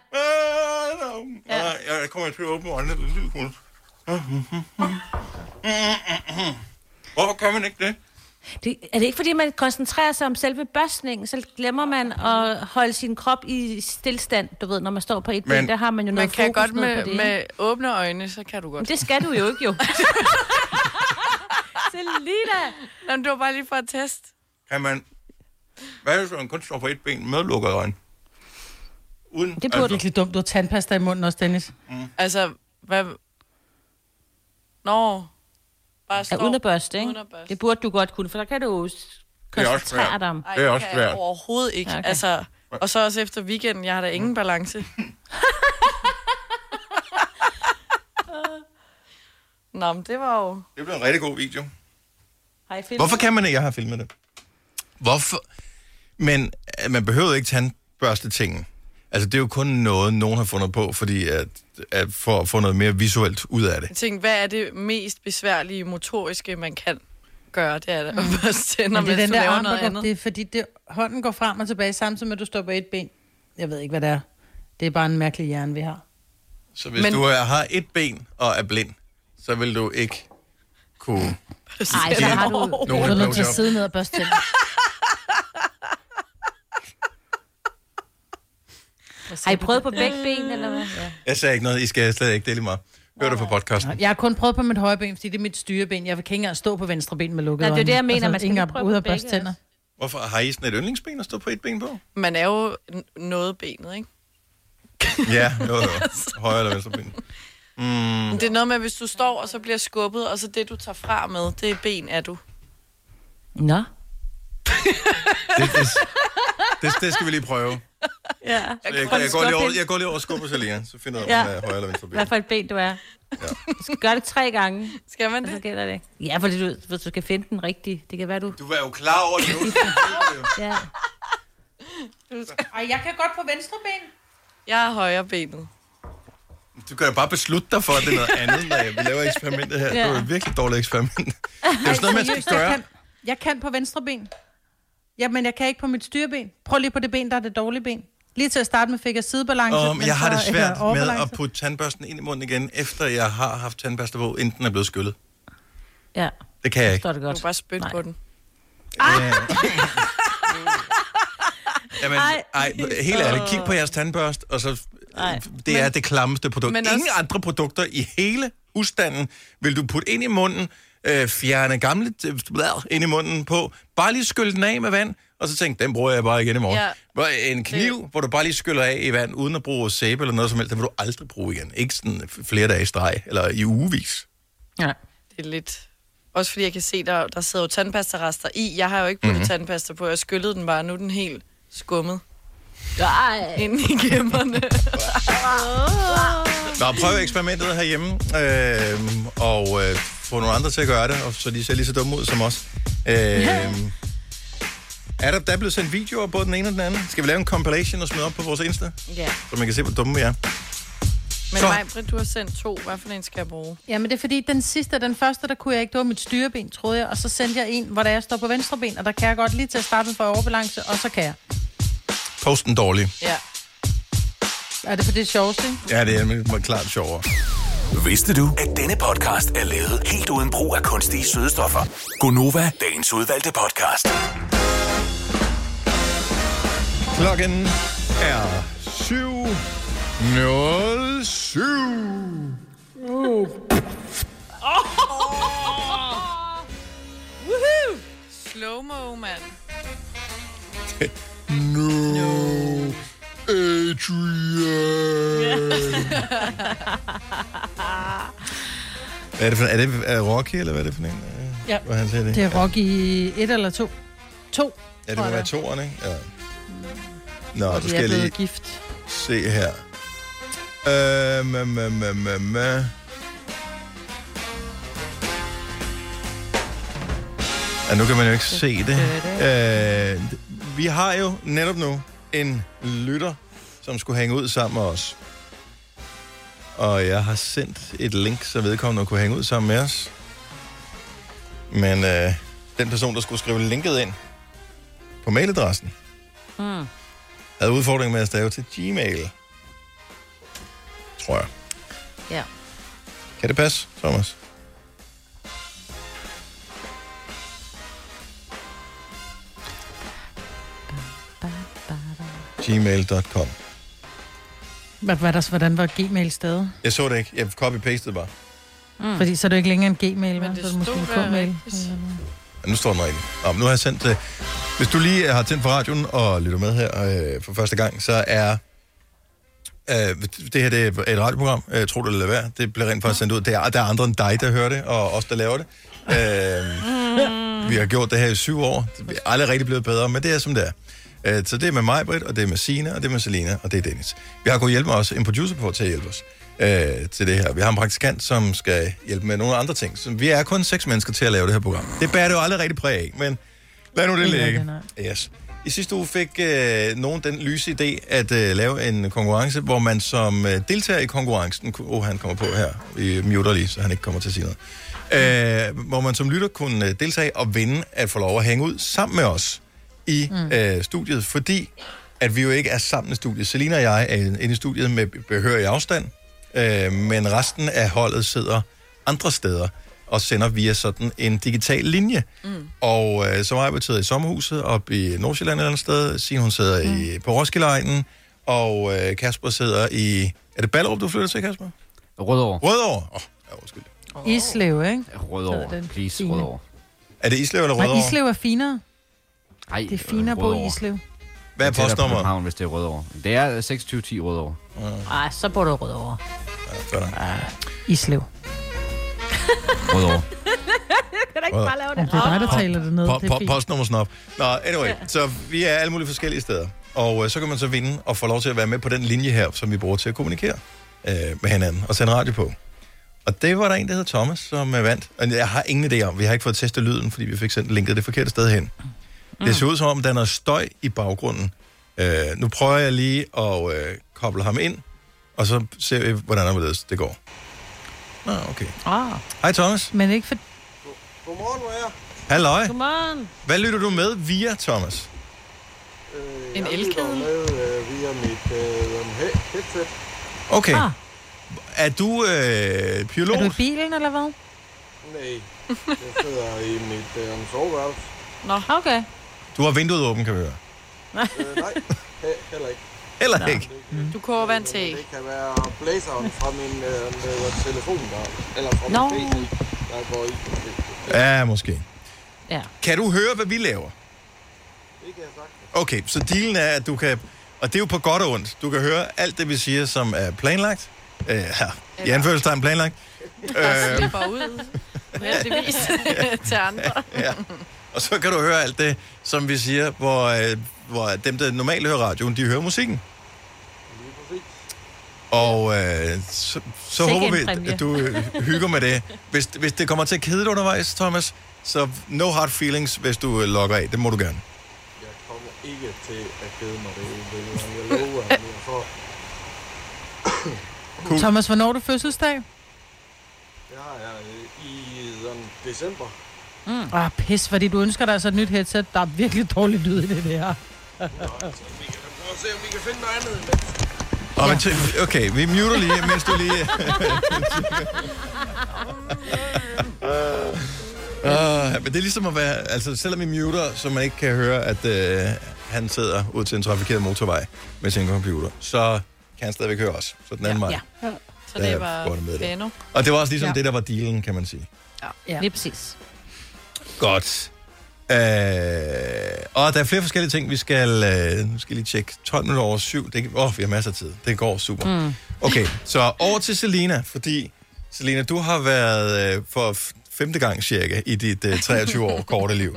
Ja. Ja, jeg kommer til at åbne øjnene en lille smule. Hvorfor kan man ikke det? Det, er det ikke, fordi man koncentrerer sig om selve børstningen, så glemmer man at holde sin krop i stillstand, du ved, når man står på et Men- ben, der har man jo Man noget kan fokus godt med, på det. med åbne øjne, så kan du Men godt. det skal du jo ikke, jo. Selina! Nå, men det var bare lige for at teste. Kan man... Hvad hvis man kun står på et ben med lukket øjne? Uden, Det burde Det er virkelig dumt, du har tandpasta i munden også, Dennis. Altså, hvad... Nå, bare Ja, stå. uden at børste, ikke? Uden at børste. Det burde du godt kunne, for der kan du jo er koncentrere svært. dig om. Ej, Det er også svært. overhovedet ikke. Ja, Ja, okay. Altså, og så også efter weekenden, jeg har da ingen balance. Nå, men det var jo... Det bliver en rigtig god video. Har I filmet? Hvorfor kan man ikke? Jeg har filmet det. Hvorfor? Men øh, man behøver ikke tandbørste tingen. Altså, det er jo kun noget, nogen har fundet på, fordi at, at for at få noget mere visuelt ud af det. Jeg tænkte, hvad er det mest besværlige motoriske, man kan gøre? Det er det at børste tænder, Men det er den du der laver arm, noget går, andet. det er fordi, det, hånden går frem og tilbage, samtidig med, at du står på et ben. Jeg ved ikke, hvad det er. Det er bare en mærkelig hjerne, vi har. Så hvis Men- du er, har et ben og er blind, så vil du ikke kunne... Nej, så har du... Nogen Du er nødt til at sidde ned og børste tænder. Har I prøvet på begge ben, eller hvad? Ja. Jeg sagde ikke noget, I skal slet ikke dele mig. Hør det på podcasten. Jeg har kun prøvet på mit højre ben, fordi det er mit styreben. Jeg kan ikke engang stå på venstre ben med lukket Nej, det er det, jeg mener. Man skal er prøve på at børste begge, tænder. Hvorfor har I sådan et yndlingsben at stå på et ben på? Man er jo noget benet, ikke? Ja, jo, jo. Højre eller venstre ben. Mm, det er noget med, hvis du står, og så bliver skubbet, og så det, du tager fra med, det er ben, er du. Nå. det, det, det, det, skal vi lige prøve. Ja. Jeg, jeg, jeg, går lige over, jeg går lige over og skubber Selina, så finder jeg af, om Ja. jeg er højre eller venstre ben. Hvad for et ben du er. Du skal gøre det tre gange, Skal man og så det? gælder det. Ja, fordi du, hvis du skal finde den rigtige. Det kan være, du... Du var jo klar over det nu. Ja. Ej, jeg kan godt på venstre ben. Jeg er højre benet. Du kan jo bare beslutte dig for, at det er noget andet, når vi laver eksperimentet her. Det Ja. var et virkelig dårligt eksperiment. Det er jo sådan noget, man skal Seriøst, jeg gøre. kan, jeg kan på venstre ben. Ja, men jeg kan ikke på mit styreben. Prøv lige på det ben, der er det dårlige ben. Lige til at starte med fik jeg sidebalance. Um, men jeg har det svært øh, med at putte tandbørsten ind i munden igen, efter jeg har haft tandbørste på, inden den er blevet skyllet. Ja, Det kan jeg ikke. står det Du godt. kan bare spytte på den. Ja. Jamen, ej, helt ærligt, kig på jeres tandbørst, og så... Ej. Det er det klammeste produkt. Men Ingen også- andre produkter i hele husstanden vil du putte ind i munden, øh, fjerne gamle t- blad ind i munden på, bare lige skylle den af med vand, og så tænk, den bruger jeg bare igen i morgen. Ja. En kniv, hvor du bare lige skyller af i vand, uden at bruge sæbe eller noget som helst, den vil du aldrig bruge igen. Ikke sådan flere dage i streg, eller i ugevis. Ja. Det er lidt... Også fordi jeg kan se, der, der sidder jo tandpastarester i. Jeg har jo ikke puttet Mhm. mm-hmm. tandpasta på. Jeg skyllede den bare. Nu er den helt skummet Ej. ind i gemmerne. Nå, prøv eksperimentet herhjemme, øh, og øh, få nogle andre til at gøre det, og så de ser lige så dumme ud som os. Øh, er der, der er blevet sendt videoer både den ene og den anden? Skal vi lave en compilation og smide op på vores Insta, ja. så man kan se, hvor dumme vi er? Men Så- mig, Britt, du har sendt to. Hvad for en skal jeg bruge? Ja, men det er fordi, den sidste, den første, der kunne jeg ikke, det var mit styreben, troede jeg. Og så sendte jeg en, hvor der jeg står på venstre ben, og der kan jeg godt lige til at starte for overbalance, og så kan jeg. Posten dårlig. Ja. Er det for det sjoveste? Ja, det er klart sjovere. Vidste du, at denne podcast er lavet helt uden brug af kunstige sødestoffer? Gonova, dagens udvalgte podcast. Klokken er 7.07. Uh. Woohoo! Slow-mo, mand. No. Adrian. Hvad er det for Er det er Rocky, eller hvad er det for en? øh, Ja. Hvad han siger det? Det er Rocky et eller to. To. Ja, det må være det toeren, ikke? Ja. Nå, Og du skal er jeg lige gift. se her. Øh, mæ, mæ, mæ, mæ, mæ. Ja, nu kan man jo ikke se det. Øh, vi har jo netop nu en lytter, som skulle hænge ud sammen med os. Og jeg har sendt et link, så vedkommende kunne hænge ud sammen med os. Men øh, den person, der skulle skrive linket ind på mailadressen, Mm. havde udfordring med at stave til Gmail. Tror jeg. Ja. Kan det passe, Thomas? gmail.com Hvad, hvad der, hvordan var Gmail stadig? Jeg så det ikke. Jeg copy-pastede bare. Mm. Fordi så er det jo ikke længere en Gmail, men det det så er det måske en K-mail. Ja, nu står den rigtigt. Nå, nu har jeg sendt det. Hvis du lige har tændt for radioen og lytter med her øh, for første gang, så er øh, det her det er et radioprogram, øh, tro det eller være. Det bliver rent faktisk sendt ud. Det er, der er andre end dig, der hører det, og os, der laver det. Øh, vi har gjort det her i syv år. Det er aldrig rigtig blevet bedre, men det er som det er. Øh, Så det er med mig, Britt, og det er med Sina, og det er med Selina, og det er Dennis. Vi har kunnet hjælpe os, en producer på til at hjælpe os øh, til det her. Vi har en praktikant, som skal hjælpe med nogle andre ting. Så vi er kun seks mennesker til at lave det her program. Det bærer det jo aldrig rigtig præg af, men lad nu det ligge. Yes. I sidste uge fik øh, nogen den lyse idé at øh, lave en konkurrence, hvor man som øh, deltager i konkurrencen... Åh, oh, han kommer på her. Vi muter lige, så han ikke kommer til at sige noget. Øh, hvor man som lytter kunne øh, deltage og vinde at få lov at hænge ud sammen med os i mm. øh, studiet, fordi at vi jo ikke er sammen i studiet. Selina og jeg er inde i studiet med behørig afstand, øh, men resten af holdet sidder andre steder og sender via sådan en digital linje. Mm. Og øh, så var jeg betød i sommerhuset op i Nordsjælland et eller andet sted. Signe, hun sidder mm. i, på Roskilde og øh, Kasper sidder i... Er det Ballerup, du flytter til, Kasper? Rødovre. Rødovre? Åh, oh, ja, undskyld. Islev, ikke? Rødovre, please. Rødovre. Er det Islev eller Nej, Rødovre? Islev er finere. Ej, Det er finere at bo i Rødovre. Islev. Hvad er Det postnummeret? København, hvis det er Rødovre. Det er 2610 Rødovre. Ej, så bor du rød over. Islev. Rødovre. Kan du ikke bare lave Om det er dig, der taler det ned. Po- Det er po- fint. postnummersnop. Nå, anyway, så vi er alle mulige forskellige steder. Og øh, så kan man så vinde og få lov til at være med på den linje her, som vi bruger til at kommunikere øh, med hinanden og sende radio på. Og det var der en, der hed Thomas, som er vandt. Og jeg har ingen idé om, vi har ikke fået testet lyden, fordi vi fik sendt linket det forkerte sted hen. Mm. Det ser ud som om, der er noget støj i baggrunden. Øh, nu prøver jeg lige at øh, koble ham ind, og så ser vi, hvordan det, det går. Nå, okay. Ah. Hej Thomas. Men ikke for... Godmorgen, hvor er jeg? Halløj. Godmorgen. Hvad lytter du med via, Thomas? Øh, En jeg elkedel? lytter med øh, via mit øh, he- headset. Okay. Ah. Er du øh, pilot? Er du i bilen, eller hvad? Nej, jeg sidder i mit øh, soveværelse. Nå. Okay. Du har vinduet åbent, kan vi høre. Øh, nej, he- heller ikke. Eller Nå. ikke. Du koger vand til. Det kan være blæseren fra min øh, med telefon, der, eller fra Nå. min PC, der går i. Det, Ja, måske. Ja. Kan du høre, hvad vi laver? det kan jeg sagt. Okay, så dealen er, at du kan... Og det er jo på godt og ondt. Du kan høre alt det, vi siger, som er planlagt. Øh, her. I anførselstegn planlagt. Øh, slipper ud. Heldigvis til andre. ja. Og så kan du høre alt det, som vi siger, hvor, øh, hvor dem, der normalt hører radioen, de hører musikken. Og øh, så, så håber vi, at du øh, hygger med det. Hvis, hvis det kommer til at kede dig undervejs, Thomas, så no hard feelings, hvis du øh, logger af. Det må du gerne. Jeg kommer ikke til at kede mig det, vil jeg love, at jeg får. Cool. Thomas, hvornår er du fødselsdag? Har jeg øh, i sådan december. Mm. Ah, pis, fordi du ønsker dig altså et nyt headset. Der er virkelig dårlig lyd i det der. Nå, se, om vi kan finde noget andet til, okay, vi muter lige, mens du lige... Uh, men det er ligesom at være, altså selvom vi muter, så man ikke kan høre, at uh, han sidder ud til en trafikeret motorvej med sin computer, så kan han stadigvæk høre os. Så den anden vej. Ja. Så Ja, det var det. Benno. Og det var også ligesom Ja. ja. det, der var dealen, kan man sige. Ja. ja. Lige præcis. Godt. Øh, og der er flere forskellige ting, vi skal, øh, nu skal jeg lige tjekke. 12 minutter over syv. Det, åh, vi har masser af tid. Det går super. Mm. Okay, så over til Selina, fordi Selina, du har været øh, for femte gang cirka i dit øh, 23 år korte liv.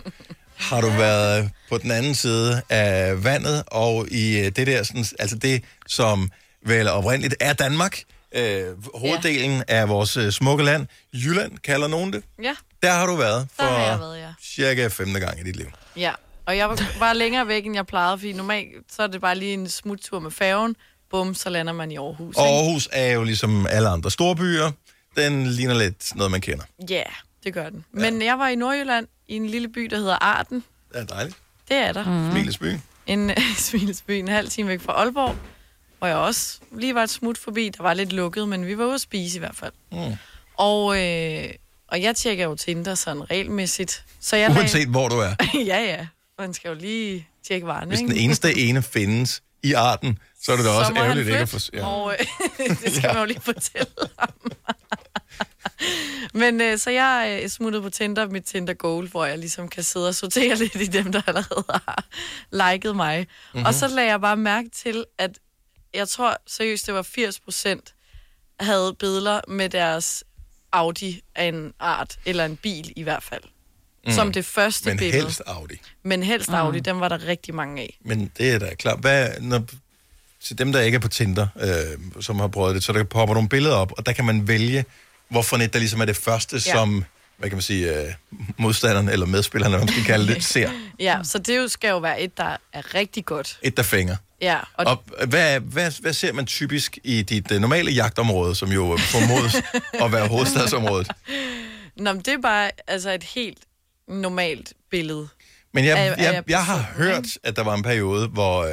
Har du været på den anden side af vandet, og i øh, det der, sådan, altså det, som vel oprindeligt er Danmark, øh, hoveddelen ja. af vores øh, smukke land, Jylland kalder nogen det. Ja, Der har du været der for har jeg været, ja. cirka femte gang i dit liv. Ja, og jeg var længere væk, end jeg plejede, fordi normalt så er det bare lige en smuttur med færgen. Bum, så lander man i Aarhus. Og ikke? Aarhus er jo ligesom alle andre store byer. Den ligner lidt noget, man kender. Ja, det gør den. Men jeg var i Nordjylland, i en lille by, der hedder Arden. Det er dejligt. Det er der. Mm. Smilesby. En Smilesby, en halv time væk fra Aalborg, hvor jeg også lige var et smut forbi. Der var lidt lukket, men vi var ude at spise i hvert fald. Mm. Og, øh, og jeg tjekker jo Tinder sådan regelmæssigt. Så jeg lagde- Uanset hvor du er. ja, ja. Man skal jo lige tjekke varerne, Hvis ikke? den eneste ene findes i arten, så er det da også så ærgerligt ikke at få... Ja. og øh, det skal ja. man jo lige fortælle ham. Men øh, så jeg øh, smuttede på Tinder, mit Tinder Goal, hvor jeg ligesom kan sidde og sortere lidt i dem, der allerede har liket mig. Mhm. Mm-hmm. Og så lagde jeg bare mærke til, at jeg tror seriøst, det var 80 procent havde billeder med deres Audi af en art, eller en bil i hvert fald. Mm. Som det første Men billede. helst Audi. Men helst Audi, Mm. dem var der rigtig mange af. Men det er da klart. Hvad, når, til dem, der ikke er på Tinder, øh, som har prøvet det, så der popper nogle billeder op, og der kan man vælge, hvorfor net der ligesom er det første, ja. som hvad kan man sige, øh, modstanderen eller medspillerne, hvad man skal kalde det, ser. Ja, så det jo skal jo være et, der er rigtig godt. Et, der fænger. Ja, og, Og hvad, hvad, hvad ser man typisk i dit uh, normale jagtområde, som jo øh, formodes at være hovedstadsområdet? Nå, men det er bare altså et helt normalt billede. Men jeg, jeg, jeg, jeg har hørt, at der var en periode, hvor øh,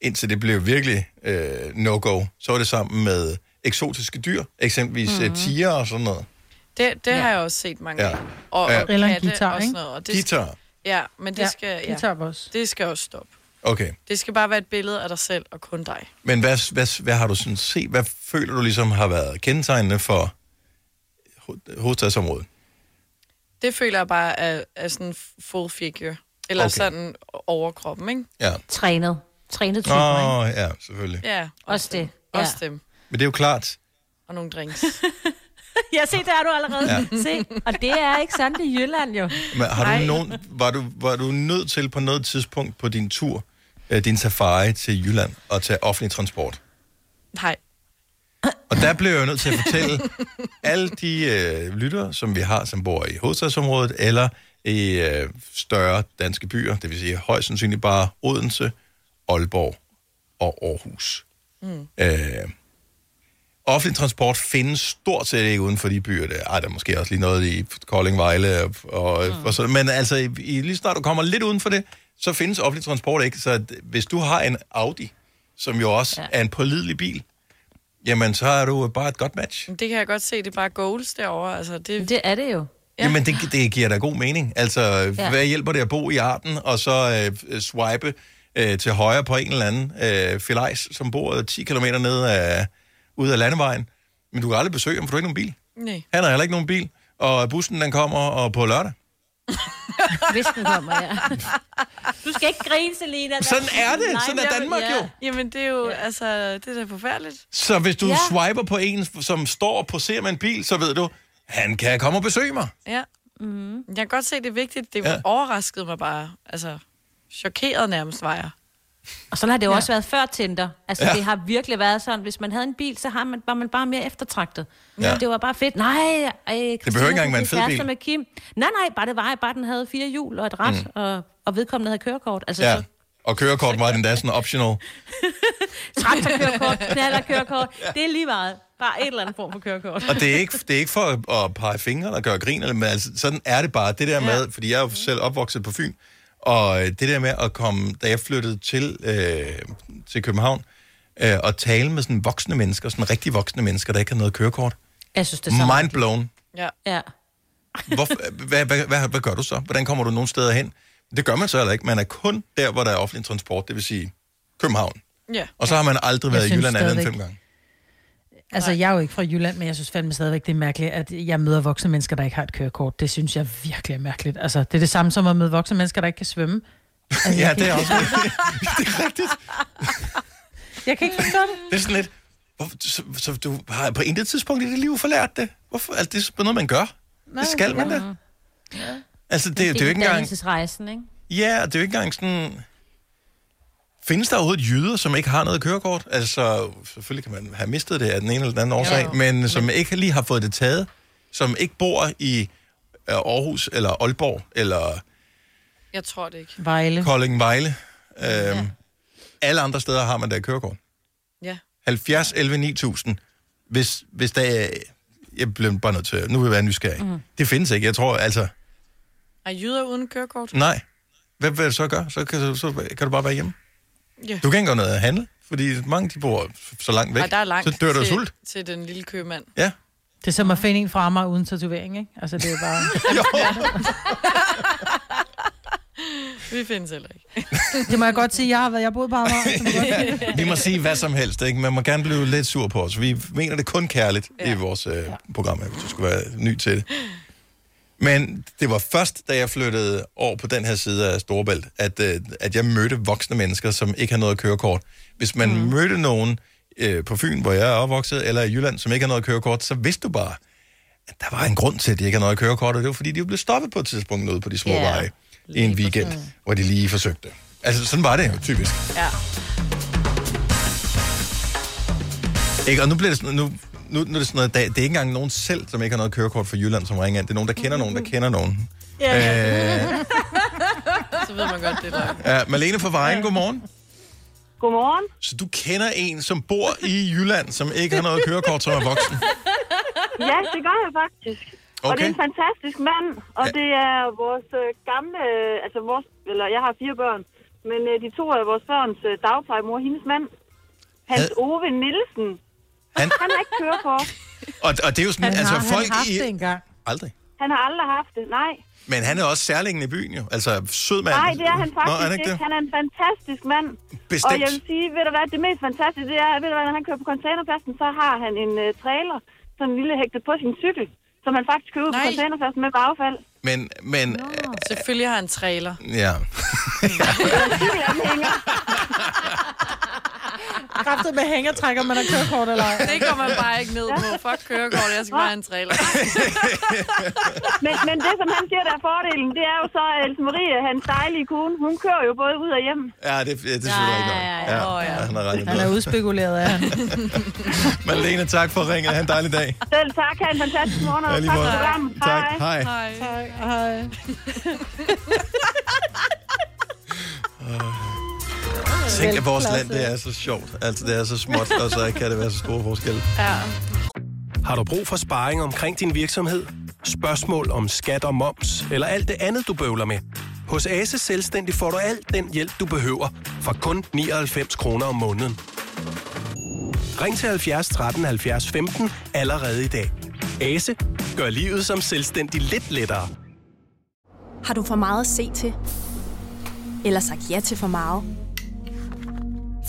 indtil det blev virkelig øh, no-go, så var det sammen med eksotiske dyr, eksempelvis Mhm. mm-hmm. tiger og sådan noget. Det, det ja. har jeg også set mange Ja. af. Og, Ja. og Eller en guitar, og sådan noget. Og det Guitar. Skal, ja, men det Ja, skal... Ja, guitar også. Det skal også stoppe. Okay, Det skal bare være et billede af dig selv og kun dig. men hvad, hvad, hvad har du sådan set? Hvad føler du ligesom har været kendetegnende for ho- hovedstadsområdet? Det føler jeg bare er, er sådan full figure. Eller Okay. sådan overkroppen, ikke? Ja. Trænet. Trænet typer, Åh, oh. ja, selvfølgelig. Ja, Også det. Også Ja. dem. Men det er jo klart, Og nogle drinks. Ja, se, der er du allerede. Ja. Se, og det er ikke sandt i Jylland, jo. Men har Nej. du nogen, var, du, var du nødt til på noget tidspunkt på din tur, øh, din safari til Jylland, at tage offentlig transport? Nej. Og der blev jeg nødt til at fortælle alle de øh, lyttere, som vi har, som bor i hovedstadsområdet, eller i øh, større danske byer, det vil sige højst sandsynligt bare Odense, Aalborg og Aarhus. Mm. Øh, offentlig transport findes stort set ikke uden for de byer. Der, ej, der er måske også lige noget i Kolding, Vejle og, og, mm. og sådan. Men altså, i, lige snart du kommer lidt uden for det, så findes offentlig transport ikke. Så at, hvis du har en Audi, som jo også ja. er en pålidelig bil, jamen så er du bare et godt match. Det kan jeg godt se, det er bare goals derovre. Altså, det... det er det jo. Ja. Jamen, det, det giver da god mening. Altså, ja. Ja. hvad hjælper det at bo i Arden, og så øh, swipe øh, til højre på en eller anden øh, filajs, som bor 10 km ned af, ude af landevejen. Men du kan aldrig besøge ham, for du har ikke nogen bil. Nej. Han har heller ikke nogen bil, og bussen den kommer og på lørdag. Hvis den kommer, ja. Du skal ikke grine, Selina. Sådan er det. Sådan er Danmark jo. Jamen, det er jo, ja. altså, det er da forfærdeligt. Så hvis du Ja. swiper på en, som står og poserer med en bil, så ved du, han kan komme og besøge mig. Ja. Mm. Jeg kan godt se, det er vigtigt. Det ja. overraskede mig bare. Altså, chokeret nærmest var jeg. Og sådan har det jo Ja. ja. også været før Tinder. Altså, Ja. ja. det har virkelig været sådan, hvis man havde en bil, så har man, var man bare mere eftertragtet. Ja. Ja. Det var bare fedt. Nej, ej, behøver ikke engang være en fed bil. Med Kim. Nej, nej, bare det var, bare den havde fire hjul og et ret, Mm. mm. og, og vedkommende havde kørekort. Altså, Ja. så Og kørekort var den der sådan optional. traktorkørekort, knallerkørekort, det er lige meget. Bare et eller andet form for kørekort. Og det er ikke, det er ikke for at, at pege fingre og gøre grin, eller, men altså, sådan er det bare. Det der med, fordi jeg er jo selv opvokset på Fyn, og øh, det der med at komme, da jeg flyttede til, øh, til København, øh, at tale med sådan voksne mennesker, sådan rigtig voksne mennesker, der ikke har noget kørekort. Jeg synes, det er så Mind blown. Ja. Ja. Hvorfor, hvad, hvad, hvad, hvad gør du så? Hvordan kommer du nogen steder hen? Det gør man så heller ikke. Man er kun der, hvor der er offentlig transport, det vil sige København. Ja. Og så har man aldrig Jeg været i Jylland andet end fem gange. Altså, jeg er jo ikke fra Jylland, men jeg synes fandme stadigvæk, det er mærkeligt, at jeg møder voksne mennesker, der ikke har et kørekort. Det synes jeg virkelig er mærkeligt. Altså, det er det samme som at møde voksne mennesker, der ikke kan svømme. Altså, Ja, jeg kan det er ikke- også det er rigtigt. Jeg kan ikke forstå det. Det er sådan lidt... Hvorfor, så, så, du har på intet tidspunkt i dit liv forlært det? Hvorfor? Altså, det er noget, man gør. det skal man da. Altså, det, det, er jo ikke engang... Dannelsesrejsen, ikke? Ja, og det er jo ikke engang sådan... Findes der overhovedet jyder, som ikke har noget kørekort? Altså, selvfølgelig kan man have mistet det af den ene eller den anden årsag, jo. men som ikke lige har fået det taget, som ikke bor i øh, Aarhus eller Aalborg eller Jeg tror det ikke. Vejle. Kolding Vejle. Øhm, Alle andre steder har man da kørekort. Ja. 70, 11, 9000. Hvis, hvis der er... Jeg bliver bare nødt til... Nu vil jeg være nysgerrig. Mm. Det findes ikke. Jeg tror, altså... Er jyder uden kørekort? Nej. Hvad vil du så gøre? Så kan, du, så kan du bare være hjemme. Ja. Du kan ikke gøre noget at handle, fordi mange de bor så langt væk. Ej, der er langt så dør du af til, sult. til den lille købmand. Ja. Det er som at finde en fra mig uden tatovering, ikke? Altså, det er bare... Vi findes heller ikke. Det må jeg godt sige, jeg har været, jeg boet på Amager. Vi må sige hvad som helst, ikke? Man må gerne blive lidt sur på os. Vi mener det kun kærligt ja. i vores øh, program, her, hvis du skulle være ny til det. Men det var først, da jeg flyttede over på den her side af Storebælt, at, øh, at jeg mødte voksne mennesker, som ikke har noget kørekort. Hvis man mm. mødte nogen øh, på Fyn, hvor jeg er opvokset, eller i Jylland, som ikke har noget kørekort, så vidste du bare, at der var en grund til, at de ikke har noget kørekort, og det var fordi, de blev stoppet på et tidspunkt ude på de små yeah. veje i en weekend, hvor de lige forsøgte. Altså, sådan var det jo typisk. Ja. Ikke? Og nu bliver det sådan, nu, nu, nu er det sådan noget, det er ikke engang nogen selv, som ikke har noget kørekort for Jylland, som ringer ind. Det er nogen, der kender nogen, der kender nogen. Ja. Øh, Så ved man godt, det er løgn. ja, Malene fra Vejen, godmorgen. Godmorgen. Så du kender en, som bor i Jylland, som ikke har noget kørekort, som er voksen? Ja, det gør jeg faktisk. Okay. Og det er en fantastisk mand, og Ja. det er vores øh, gamle, øh, altså vores, eller jeg har fire børn, men de to af vores børns dagplejemor, hendes mand, Hans Ove Nielsen. Han- Han, har ikke kørekort. Og, og det er jo sådan, Han altså har, folk han haft i... det engang. Aldrig. Han har aldrig haft det, nej. Men han er også særlingen i byen jo. Altså, sød mand. Nej, det er han Nå, faktisk er han ikke. det? Han er en fantastisk mand. Bestemt. Og jeg vil sige, ved du hvad, det mest fantastiske, det er, ved du hvad, når han kører på containerpladsen, så har han en uh, trailer, sådan en lille hægtet på sin cykel, som han faktisk kører ud på containerpladsen med på affald. Men, men, Selvfølgelig har han en trailer. ja. Kræftet med hængertrækker, man har kørekort eller ej. Det går man bare ikke ned på. Fuck kørekort, jeg skal bare have en trailer. Men, men det, som han siger, der er fordelen, det er jo så, at Else Marie, hans dejlige kone, hun kører jo både ud og hjem. Ja, det, det, det synes jeg ikke ja, Ja, ja. han i Han er udspekuleret af han. Malene, tak for ringet. Ha' en dejlig dag. Selv tak, ha' en fantastisk morgen, og tak for programmet. Tak. Hej. Hej. Hej. Hej. Tænk, at vores land, det er så sjovt. Altså, det er så småt, og så kan det være så store forskelle. Ja. Har du brug for sparring omkring din virksomhed? Spørgsmål om skat og moms, eller alt det andet, du bøvler med? Hos Ase Selvstændig får du alt den hjælp, du behøver, for kun 99 kroner om måneden. Ring til 70 13 70 15 allerede i dag. Ase gør livet som selvstændig lidt lettere. Har du for meget at se til? Eller sagt ja til for meget?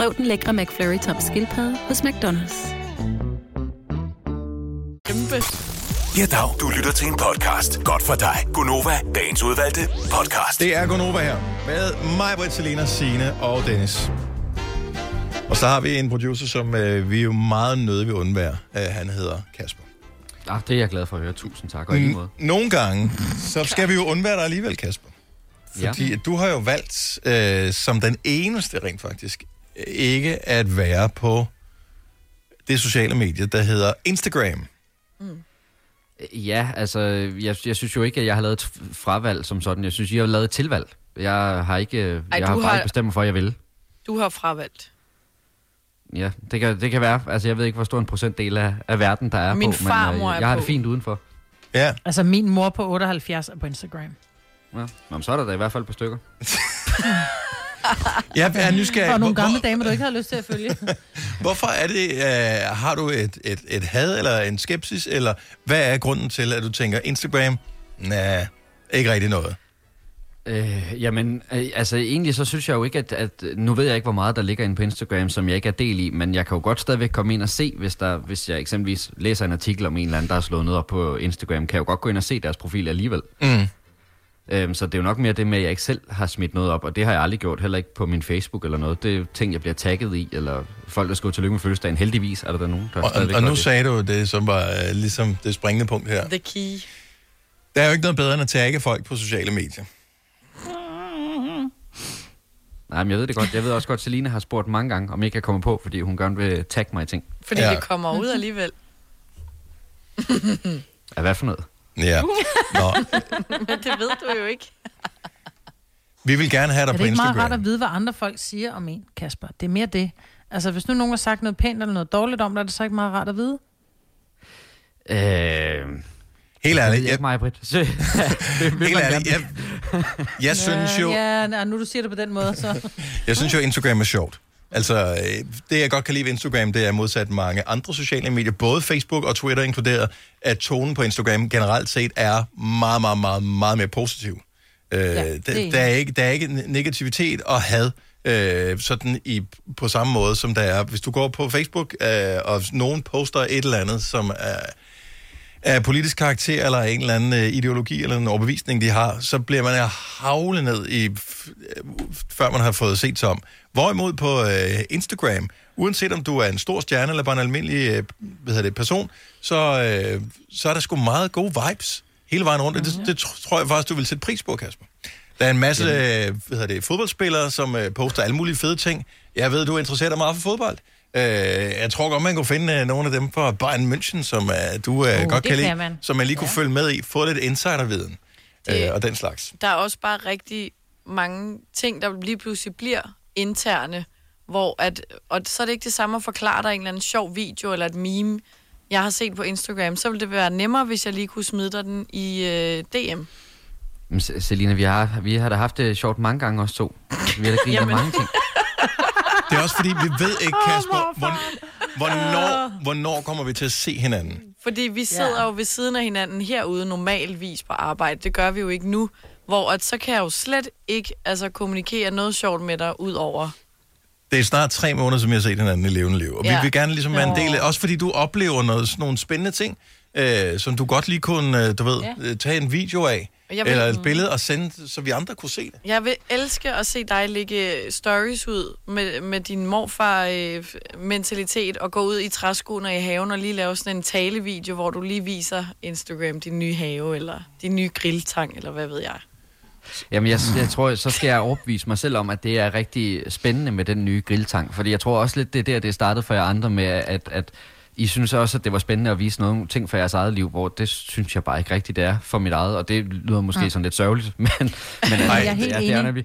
Prøv den lækre McFlurry tom skildpadde hos McDonald's. Kæmpe. Ja, dag. Du lytter til en podcast. Godt for dig. Gunova, dagens udvalgte podcast. Det er Gonova her med mig, Britt, Selina, Signe og Dennis. Og så har vi en producer, som øh, vi er jo meget nødt vil undvære. Øh, han hedder Kasper. Ah, det er jeg glad for at høre. Tusind tak, og lige måde. Nogle gange, så skal vi jo undvære dig alligevel, Kasper. Fordi ja. du har jo valgt, øh, som den eneste rent faktisk, ikke at være på det sociale medie, der hedder Instagram. Ja, altså, jeg, jeg synes jo ikke, at jeg har lavet et fravalg som sådan. Jeg synes, jeg har lavet et tilvalg. Jeg har ikke, Ej, jeg har bare har- ikke bestemt mig for, at jeg vil. Du har fravalgt. Ja, det kan, det kan være. Altså, jeg ved ikke, hvor stor en procentdel af, af verden, der er Min på. farmor men, er jeg har på. det fint udenfor. Ja. Altså, min mor på 78 er på Instagram. Ja. Nå, så er der da i hvert fald et par stykker. Jeg er nysgerrig. Og nogle Hvor- gamle damer, du ikke havde lyst til at følge. Hvorfor er det, øh, har du et, et, et had eller en skepsis, eller hvad er grunden til, at du tænker, Instagram, nej, ikke rigtig noget? Øh, jamen, øh, altså egentlig så synes jeg jo ikke, at, at... Nu ved jeg ikke, hvor meget der ligger inde på Instagram, som jeg ikke er del i, men jeg kan jo godt stadigvæk komme ind og se, hvis, der, hvis jeg eksempelvis læser en artikel om en eller anden, der har slået noget op på Instagram, kan jeg jo godt gå ind og se deres profil alligevel. Mm. Øhm, så det er jo nok mere det med, at jeg ikke selv har smidt noget op, og det har jeg aldrig gjort, heller ikke på min Facebook eller noget. Det er ting, jeg bliver tagget i, eller folk, der skriver tillykke med fødselsdagen. Heldigvis er der, der nogen, der Og, og nu det. sagde du det, som var øh, ligesom det springende punkt her. The key. Der er jo ikke noget bedre end at tagge folk på sociale medier. Nej, men jeg ved det godt. Jeg ved også godt, at Selina har spurgt mange gange, om jeg ikke kan komme på, fordi hun gerne vil tagge mig i ting. Fordi ja. det kommer ud alligevel. Ja, hvad for noget? Ja. Nå, Men det ved du jo ikke. vi vil gerne have dig Er på det ikke meget Instagram. rart at vide, hvad andre folk siger om en, Kasper? Det er mere det. Altså, hvis nu nogen har sagt noget pænt eller noget dårligt om dig, er det så ikke meget rart at vide? Øh... Helt ærligt, Jeg, ikke mig, Britt. Så, Helt ærligt, jeg, jeg synes jo, Ja, ja, nu du siger det på den måde, så... jeg synes jo, Instagram er sjovt. Altså, øh, det jeg godt kan lide ved Instagram, det er modsat mange andre sociale medier, både Facebook og Twitter inkluderet, at tonen på Instagram generelt set er meget, meget, meget, meget mere positiv. Øh, det er der, der, er ikke, der er ikke negativitet og had øh, sådan i, på samme måde, som der er. Hvis du går på Facebook, øh, og nogen poster et eller andet, som er, af politisk karakter, eller en eller anden øh, ideologi, eller en overbevisning, de har, så bliver man havlet ned i, øh, før man har fået set sig om. Hvorimod på øh, Instagram, uanset om du er en stor stjerne, eller bare en almindelig øh, hvad hedder det, person, så, øh, så er der sgu meget gode vibes hele vejen rundt. Mm-hmm. Det, det tr- tror jeg faktisk, du vil sætte pris på, Kasper. Der er en masse øh, hvad hedder det, fodboldspillere, som øh, poster alle mulige fede ting. Jeg ved, du interesserer dig meget for fodbold. Øh, jeg tror godt, man kunne finde øh, nogle af dem fra Bayern München, som øh, du øh, Uh, godt kan lide, kan man. som man lige kunne Ja. følge med i, få lidt insiderviden Det- øh, og den slags. Der er også bare rigtig mange ting, der lige pludselig bliver interne, hvor at, og så er det ikke det samme at forklare dig en eller anden sjov video eller et meme, jeg har set på Instagram. Så ville det være nemmere, hvis jeg lige kunne smide dig den i øh, DM. Selina, vi har, vi har da haft det sjovt mange gange også to. Vi har da grinet mange ting. Det er også fordi, vi ved ikke, Kasper, hvor, hvornår, hvornår kommer vi til at se hinanden? Fordi vi sidder ja. jo ved siden af hinanden herude normalvis på arbejde. Det gør vi jo ikke nu. Hvor at så kan jeg jo slet ikke altså, kommunikere noget sjovt med dig ud over. Det er snart tre måneder, som jeg har set hinanden i levende liv. Og ja. Vi vil gerne ligesom være en del af, også fordi du oplever noget, sådan nogle spændende ting, øh, som du godt lige kunne, øh, du ved, Ja. ja. tage en video af, jeg vil- eller et billede og sende, så vi andre kunne se det. Jeg vil elske at se dig lægge stories ud med, med din morfar-mentalitet og gå ud i træskoene i haven og lige lave sådan en talevideo, hvor du lige viser Instagram din nye have, eller din nye grilltang, eller hvad ved jeg. Jamen, jeg, jeg tror, så skal jeg overbevise mig selv om, at det er rigtig spændende med den nye grilltang. Fordi jeg tror også lidt, det er der, det startede for jer andre med, at, at I synes også, at det var spændende at vise nogle ting fra jeres eget liv, hvor det synes jeg bare ikke rigtigt, det er for mit eget. Og det lyder måske Ja. sådan lidt sørgeligt, men, men Jeg er altså, helt det, er, det enig. er nemlig...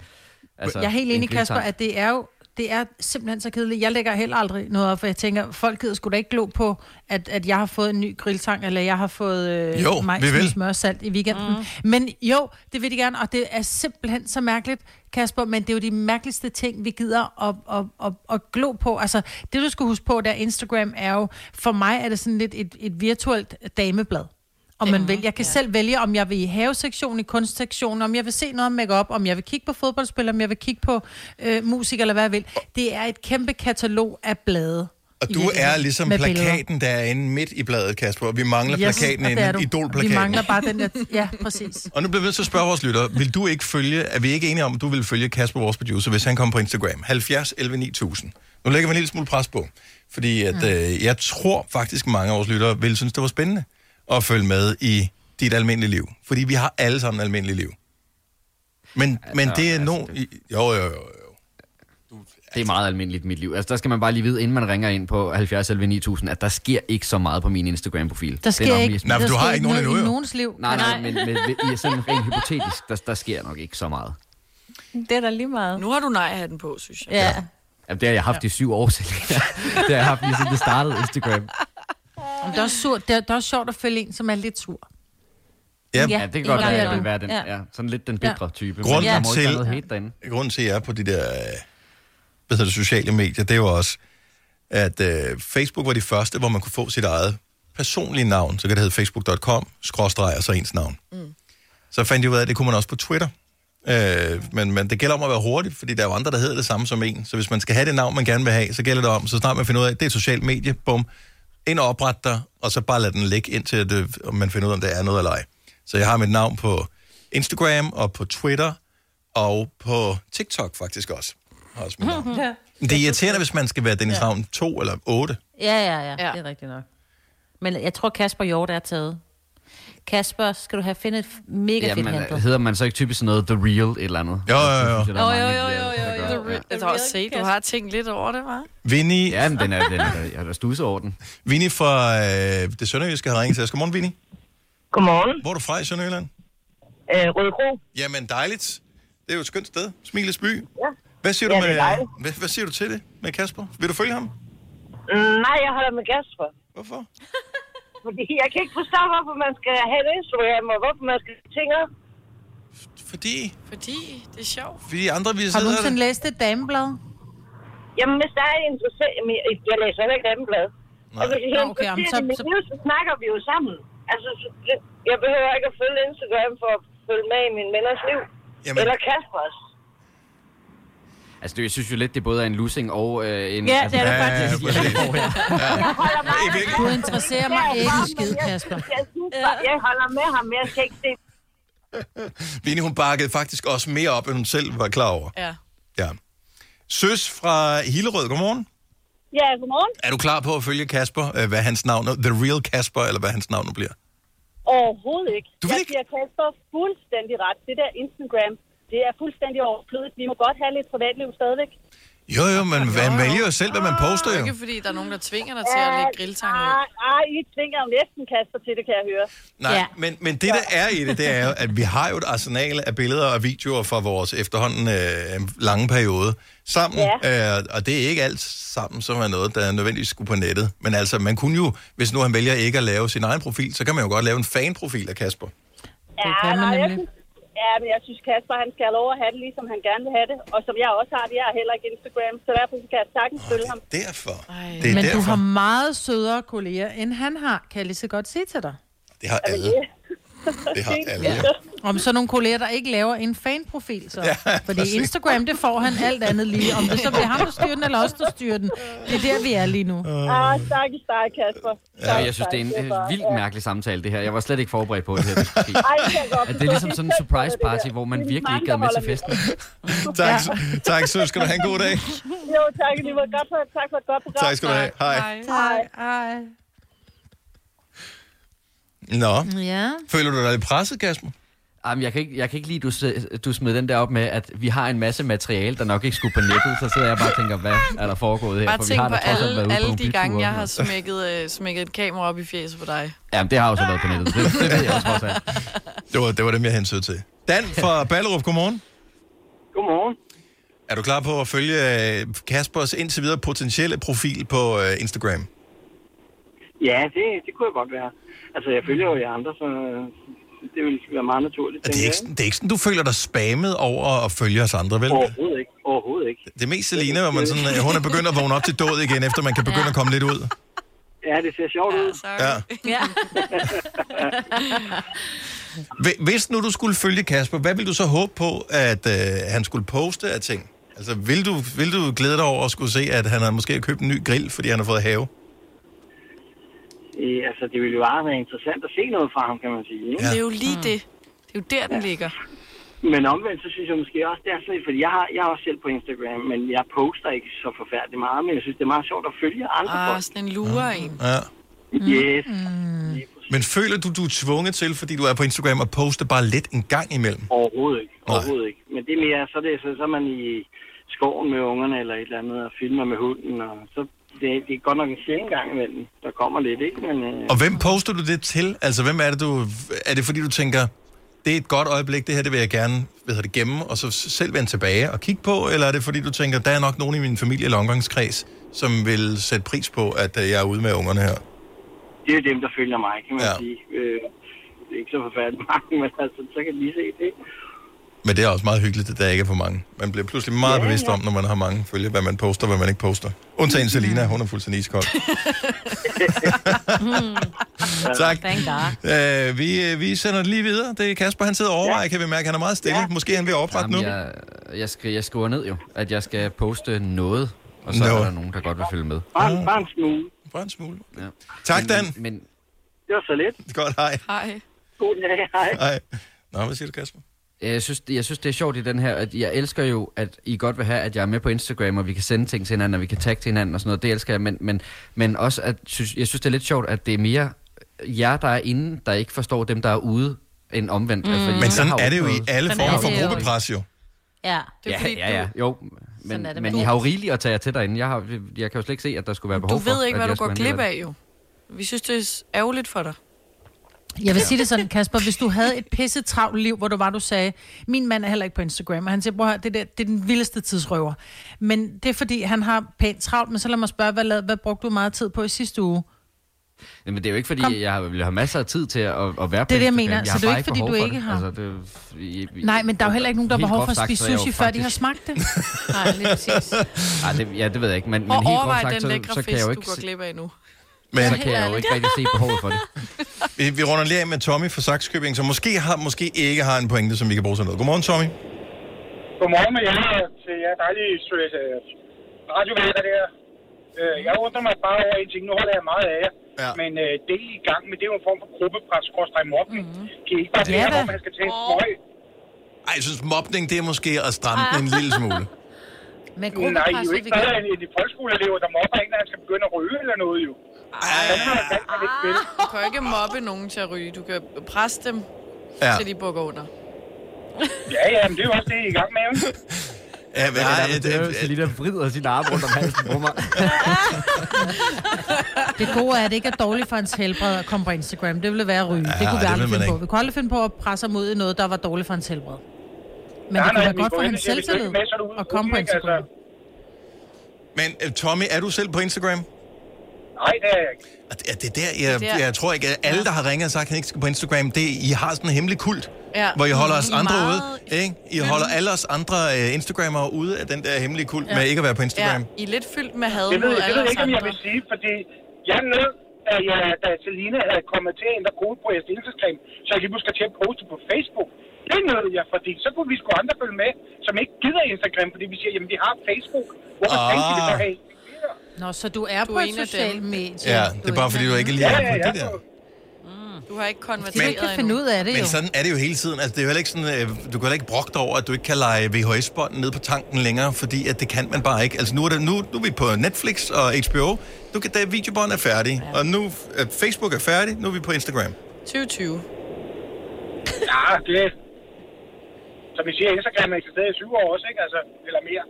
Altså, jeg er helt en enig, Kasper, at det er jo det er simpelthen så kedeligt. Jeg lægger heller aldrig noget op, for jeg tænker, folk gider sgu da ikke glo på, at, at jeg har fået en ny grilltang, eller jeg har fået øh, Jo, majs med smør og salt i weekenden. Mm. Men jo, det vil de gerne, og det er simpelthen så mærkeligt, Kasper, men det er jo de mærkeligste ting, vi gider at, at, at, at glo på. Altså, det du skal huske på, der Instagram er jo, for mig er det sådan lidt et, et virtuelt dameblad. Om man vil. Jeg kan ja. selv vælge, om jeg vil i havesektionen, i kunstsektionen, om jeg vil se noget om makeup, om jeg vil kigge på fodboldspillere, om jeg vil kigge på øh, musik, eller hvad jeg vil. Det er et kæmpe katalog af blade. Og du er ligesom billeder. plakaten, der er inde midt i bladet, Kasper, og vi mangler Yes, plakaten inde, du. idolplakaten. Vi mangler bare den der... Ja, præcis. Og nu bliver vi nødt til at spørge vores lyttere, vil du ikke følge, er vi ikke enige om, at du vil følge Kasper, vores producer, hvis han kommer på Instagram? 70 11 9000. Nu lægger vi en lille smule pres på, fordi at, mm. øh, jeg tror faktisk, mange af vores lyttere vil synes, det var spændende at følge med i dit almindelige liv. Fordi vi har alle sammen et almindeligt liv. Men, altså, men det er altså, no... Jo, jo, jo, jo. Du Det er meget almindeligt i mit liv. Altså, der skal man bare lige vide, inden man ringer ind på 70 11 9000, at der sker ikke så meget på min Instagram-profil. Der Det er sker nok ikke, Nej, for du har sker ikke nogen endnu, i jo. nogens liv. Nej, nej, men, men, men i sådan rent hypotetisk, der, der sker nok ikke så meget. Det er da lige meget. Nu har du nej-hatten på, synes jeg. Ja. Jamen, det har jeg haft i syv år, selv. det har jeg haft lige siden det startede Instagram. Om det er også sur, det er, det er også sjovt at følge en, som er lidt sur. Ja, Ja, det kan godt Ja. være, at være den, Ja. ja. sådan lidt den bitre type. Grunden men ikke til- grunden til, at jeg er på de der hvad hedder det, sociale medier, det er jo også, at øh, Facebook var de første, hvor man kunne få sit eget personlige navn. Så kan det hedde facebook.com, skråstreg og så ens navn. Mm. Så fandt jeg ud af, at det kunne man også på Twitter. Øh, men, men det gælder om at være hurtig, fordi der er jo andre, der hedder det samme som en. Så hvis man skal have det navn, man gerne vil have, så gælder det om, så snart man finder ud af, at det er et socialt medie, bum, ind og opret dig, og så bare lad den ligge, indtil det, om man finder ud af, om det er noget eller ej. Så jeg har mit navn på Instagram og på Twitter, og på TikTok faktisk også. Har også mit navn. Ja. Det er irriterende, hvis man skal være Dennis Ravn 2 eller 8. Ja, ja, ja, ja, det er rigtigt nok. Men jeg tror, Kasper Hjort er taget. Kasper, skal du have fundet et mega fedt Jamen, handle. hedder man så ikke typisk noget The Real et eller andet? Jo, jo, jo. Jo, jo, jo, jo, jo, jo. Jeg har også set, du har tænkt lidt over det, var? Vinnie, Ja, men den er, den er, jeg har da stusset over den. Vinnie fra øh, det Sønderjyske har ringet til os. Godmorgen, Vinnie. Godmorgen. Hvor er du fra i Sønderjylland? Øh, Røde Kro. Jamen, dejligt. Det er jo et skønt sted. Smilets by. Ja. Hvad siger, Ja, du med, hvad, hvad siger du til det med Kasper? Vil du følge ham? Mm, nej, jeg holder med Kasper. Hvorfor? Fordi jeg kan ikke forstå, hvorfor man skal have et Instagram, og hvorfor man skal tænke. Fordi? Fordi det er sjovt. Fordi andre vi Har du nogensinde læst et dameblad? Jamen, hvis der er en interessant... Jamen, jeg, læser heller ikke dameblad. Nej. Hvis jeg er okay, jamen, interesseret så- så- liv, så snakker vi jo sammen. Altså, så, jeg behøver ikke at følge Instagram for at følge med i min venners liv. Jamen- Eller Kaspers. Altså, det, jeg synes jo lidt, det både er en losing og øh, en... Ja, altså, det er det Ja, faktisk. ja, præcis. Jeg holder med I virkeligheden- Du interesserer mig ikke en skid, jeg, Kasper. jeg, synes, jeg holder med ham, men jeg skal ikke se Vinnie, hun bakkede faktisk også mere op, end hun selv var klar over. Ja. Ja. Søs fra Hillerød, godmorgen. Ja, godmorgen. Er du klar på at følge Kasper, øh, hvad hans navn er? The Real Kasper, eller hvad hans navn nu bliver? Overhovedet ikke. Du vil jeg ikke? giver Kasper fuldstændig ret. Det der Instagram, det er fuldstændig overflødigt. Vi må godt have lidt privatliv stadigvæk. Jo, jo, men man vælger jo selv, hvad man poster Det er jo. ikke, fordi der er nogen, der tvinger dig til at lægge grilltang ud. Nej, nej, I tvinger jo næsten Kasper til det, kan jeg høre. Nej, ja. men, men det, der er i det, det er jo, at vi har jo et arsenal af billeder og videoer fra vores efterhånden øh, lange periode sammen. Ja. Øh, og det er ikke alt sammen, som er noget, der nødvendigvis skulle på nettet. Men altså, man kunne jo, hvis nu han vælger ikke at lave sin egen profil, så kan man jo godt lave en fanprofil af Kasper. Ja, kan man nej, jeg nemlig. synes, ja, men jeg synes, Kasper, han skal have lov at have det, ligesom han gerne vil have det. Og som jeg også har det, jeg har heller ikke Instagram, så derfor kan jeg sagtens følge ham. Derfor. Ej. Det er Men derfor. du har meget sødere kolleger, end han har, kan jeg lige så godt sige til dig. Det har alle. Det har alle. Ja. Om så nogle kolleger, der ikke laver en fanprofil, så. Ja, Fordi præcis. Instagram, det får han alt andet lige. Om det så bliver ham, der styrer den, eller os, der styrer den. Det er der, vi er lige nu. Ah, stakkels dig, Kasper. Ja, jeg synes, det er en øh, vildt mærkelig samtale, det her. Jeg var slet ikke forberedt på, det her det. Ej, det det er ligesom sådan en surprise party, hvor man virkelig ikke gad med til festen. Tak, tak Søs. Skal du have en god dag. Jo, tak lige måde. Godt for, tak for et godt program. Tak skal du have. Hej. Hej. Ej. Nå, Ja. føler du dig lidt presset, Kasper? Jamen, jeg kan ikke, jeg kan ikke lide, du, du smed den der op med, at vi har en masse materiale, der nok ikke skulle på nettet. Så sidder jeg bare og tænker, hvad er der foregået her? Bare For vi har på været alle, på alle nogle de gange, jeg har smækket, øh, smækket et kamera op i fjeset på dig. Jamen, det har jo så været på nettet. Det, det ved jeg også trods alt. Det var, det var dem, jeg hensød til. Dan fra Ballerup, godmorgen. Godmorgen. Er du klar på at følge øh, Kaspers indtil videre potentielle profil på øh, Instagram? Ja, det, det kunne jeg godt være. Altså, jeg følger jo jer andre, så det ville være meget naturligt. Det er, ikke, det er ikke sådan, du føler dig spammet over at følge os andre, vel? Overhovedet ikke. Overhovedet ikke. Det er mest Selina, hvor man sådan, øh, hun er begyndt at vågne op til død igen, efter man kan begynde at komme lidt ud. Ja, det ser sjovt ud. Ja. Ja. Hvi- Hvis nu du skulle følge Kasper, hvad vil du så håbe på, at øh, han skulle poste af ting? Altså, vil du, vil du glæde dig over at skulle se, at han har måske købt en ny grill, fordi han har fået have? Øh, altså, det ville jo bare være interessant at se noget fra ham, kan man sige. Ikke? Ja. Det er jo lige det. Det er jo der, den ligger. Men omvendt, så synes jeg måske også, det er sådan lidt, fordi jeg har, jeg er også selv på Instagram, men jeg poster ikke så forfærdeligt meget, men jeg synes, det er meget sjovt at følge andre Ah, folk. sådan en lure en. Ja. Yes. Men føler du, du er tvunget til, fordi du er på Instagram, at poste bare lidt en gang imellem? Overhovedet ikke. Overhovedet ikke. Men det er mere, så, det, så, så er man i skoven med ungerne eller et eller andet, og filmer med hunden, og så det, det er godt nok en sjældent gang imellem. Der kommer lidt, ikke? Men, øh, Og hvem poster du det til? Altså, hvem er det, du... Er det fordi, du tænker, det er et godt øjeblik, det her, det vil jeg gerne hedder det, gemme, og så selv vende tilbage og kigge på? Eller er det fordi, du tænker, der er nok nogen i min familie eller omgangskreds, som vil sætte pris på, at øh, jeg er ude med ungerne her? det er jo dem, der følger mig, kan man Ja. sige. Øh, det er ikke så forfærdeligt mange, men altså, så kan de se det. Men det er også meget hyggeligt, at der ikke er for mange. Man bliver pludselig meget ja, bevidst ja. om, når man har mange følge, hvad man poster, hvad man ikke poster. Undtagen Selina, hun er fuldstændig iskold. tak. Thank God. Øh, vi, øh, vi sender det lige videre. Det er Kasper, han sidder og overvejer, kan vi mærke, han er meget stille. Ja. Måske er han ved at oprette nu. Jamen, jeg, jeg, jeg skriver ned jo, at jeg skal poste noget, og så Nå. er der nogen, der godt vil følge med. Bare, bare en smule. Bare en smule. Ja. Tak, men, Dan. Men, Det var så lidt. Godt, hej. Hej. God dag, hej. Hej. Nå, hvad siger du, Kasper? Jeg synes, jeg synes, det er sjovt i den her, at jeg elsker jo, at I godt vil have, at jeg er med på Instagram, og vi kan sende ting til hinanden, og vi kan tagge til hinanden og sådan noget. Det elsker jeg, men, men, men også, at synes, jeg synes, det er lidt sjovt, at det er mere jer, der er inde, der ikke forstår dem, der er ude, end omvendt. Mm. Altså, Men sådan er det jo i alle former er for gruppepres jo. Ja. Det er Ja, fordi, ja, ja. Jo, men, det men med I har jo rigeligt at tage jer til derinde. Jeg, har, jeg kan jo slet ikke se, at der skulle være Du, behov du for, ved ikke, at hvad du går glip af, jo. Vi synes, det er ærgerligt for dig. Jeg vil sige det sådan, Kasper, hvis du havde et pisse travlt liv, hvor du var, du sagde, min mand er heller ikke på Instagram, og han siger, bror, det, der, det er den vildeste tidsrøver. Men det er fordi, han har pænt travlt, men så lad mig spørge, hvad, lavede- hvad brugte du meget tid på i sidste uge? Men det er jo ikke, fordi Kom. jeg vil have masser af tid til at, at være på Det er det, jeg Instagram. mener. Jeg Så har det er bare ikke, fordi du ikke har- Altså, det, i, i, Nej, men der er jo heller ikke nogen, der har behov for at spise jeg jo sushi, før de har faktisk- smagt det. Nej, lige præcis. Nej, det, ja, det ved jeg ikke, men, men helt groft sagt, den så, lækre så kan jeg fisk, jo du ikke, går se- glip af nu. Men så kan jeg jo ikke rigtig se behovet for det. vi, vi runder lige af med Tommy fra Saxkøbing, som måske har, måske ikke har en pointe, som vi kan bruge til noget. Godmorgen, Tommy. Godmorgen med jer til jer dejlige øh, radioværter der. Øh, Jeg undrer mig bare over en ting. Nu holder jeg meget af jer. Ja. Men øh, det I er i gang med, det er jo en form for gruppepres, skorstræk mobning. Mm-hmm. Kan I ikke bare da. hvor man skal tage en smøg? Ej, jeg synes, mobning, det er måske at stramme den en lille smule. Men Nej, I er jo ikke bedre end en folkeskoleelever, der mobber en, når han skal begynde at ryge eller noget jo. Ej, Du kan jo ikke mobbe nogen til at ryge. Du kan presse dem, Ja. ja. til de bukker under. Ja, ja, men det er jo også det, I er i gang med, jo. Ja, men, Nej, ja, det, det, det, Selina vrider sin arm rundt om halsen på mig. Det gode er, at det ikke er dårligt for hans helbred at komme på Instagram. Det ville være at ryge. Ja, det Ja, kunne vi det aldrig finde på. Vi kunne aldrig finde på at presse ham ud i noget, der var dårligt for hans helbred. Men Nej, det kunne nej, være godt for hans selvtillid er er at komme på ikke? Instagram. Men øh, Tommy, er du selv på Instagram? Nej, det er jeg ikke. Og det- er der, jeg, Det er der. jeg tror ikke, at alle, der har ringet og sagt, at han ikke skal på Instagram, det, I har sådan en hemmelig kult, Ja. hvor I holder os andre Meget ude. Ikke? I holder alle os andre uh, Instagrammere ude af den der hemmelige kult Ja. med ikke at være på Instagram. Ja, I er lidt fyldt med had Det ved, det ved jeg ikke, om jeg vil sige, fordi jeg er nødt, da, jeg, da Selina havde kommet til at ændre kode på jeres Instagram, så jeg lige pludselig skal til at poste på Facebook. Det nødt jeg, fordi så kunne vi sgu andre følge med, som ikke gider Instagram, fordi vi siger, jamen vi har Facebook. Hvorfor Ah. ah. skal vi så have? Nå, så du er Du på er et en af socialt dem. medie. Ja, det er bare fordi, du ikke lige er Ja, ja, på det der. Du har ikke konverteret ikke kan finde ud af det Men jo. sådan er det jo hele tiden. Altså, det er jo heller ikke sådan, øh, du kan heller ikke brokke dig over, at du ikke kan lege VHS-bånd ned på tanken længere, fordi at det kan man bare ikke. Altså, nu er, det, nu, nu er vi på Netflix og HBO. Du kan, da videobånd er færdig, ja. og nu øh, Facebook er færdig, nu er vi på Instagram. 2020. Ja, det Som I siger, Instagram har eksisteret i syv år også, ikke? Altså, eller mere.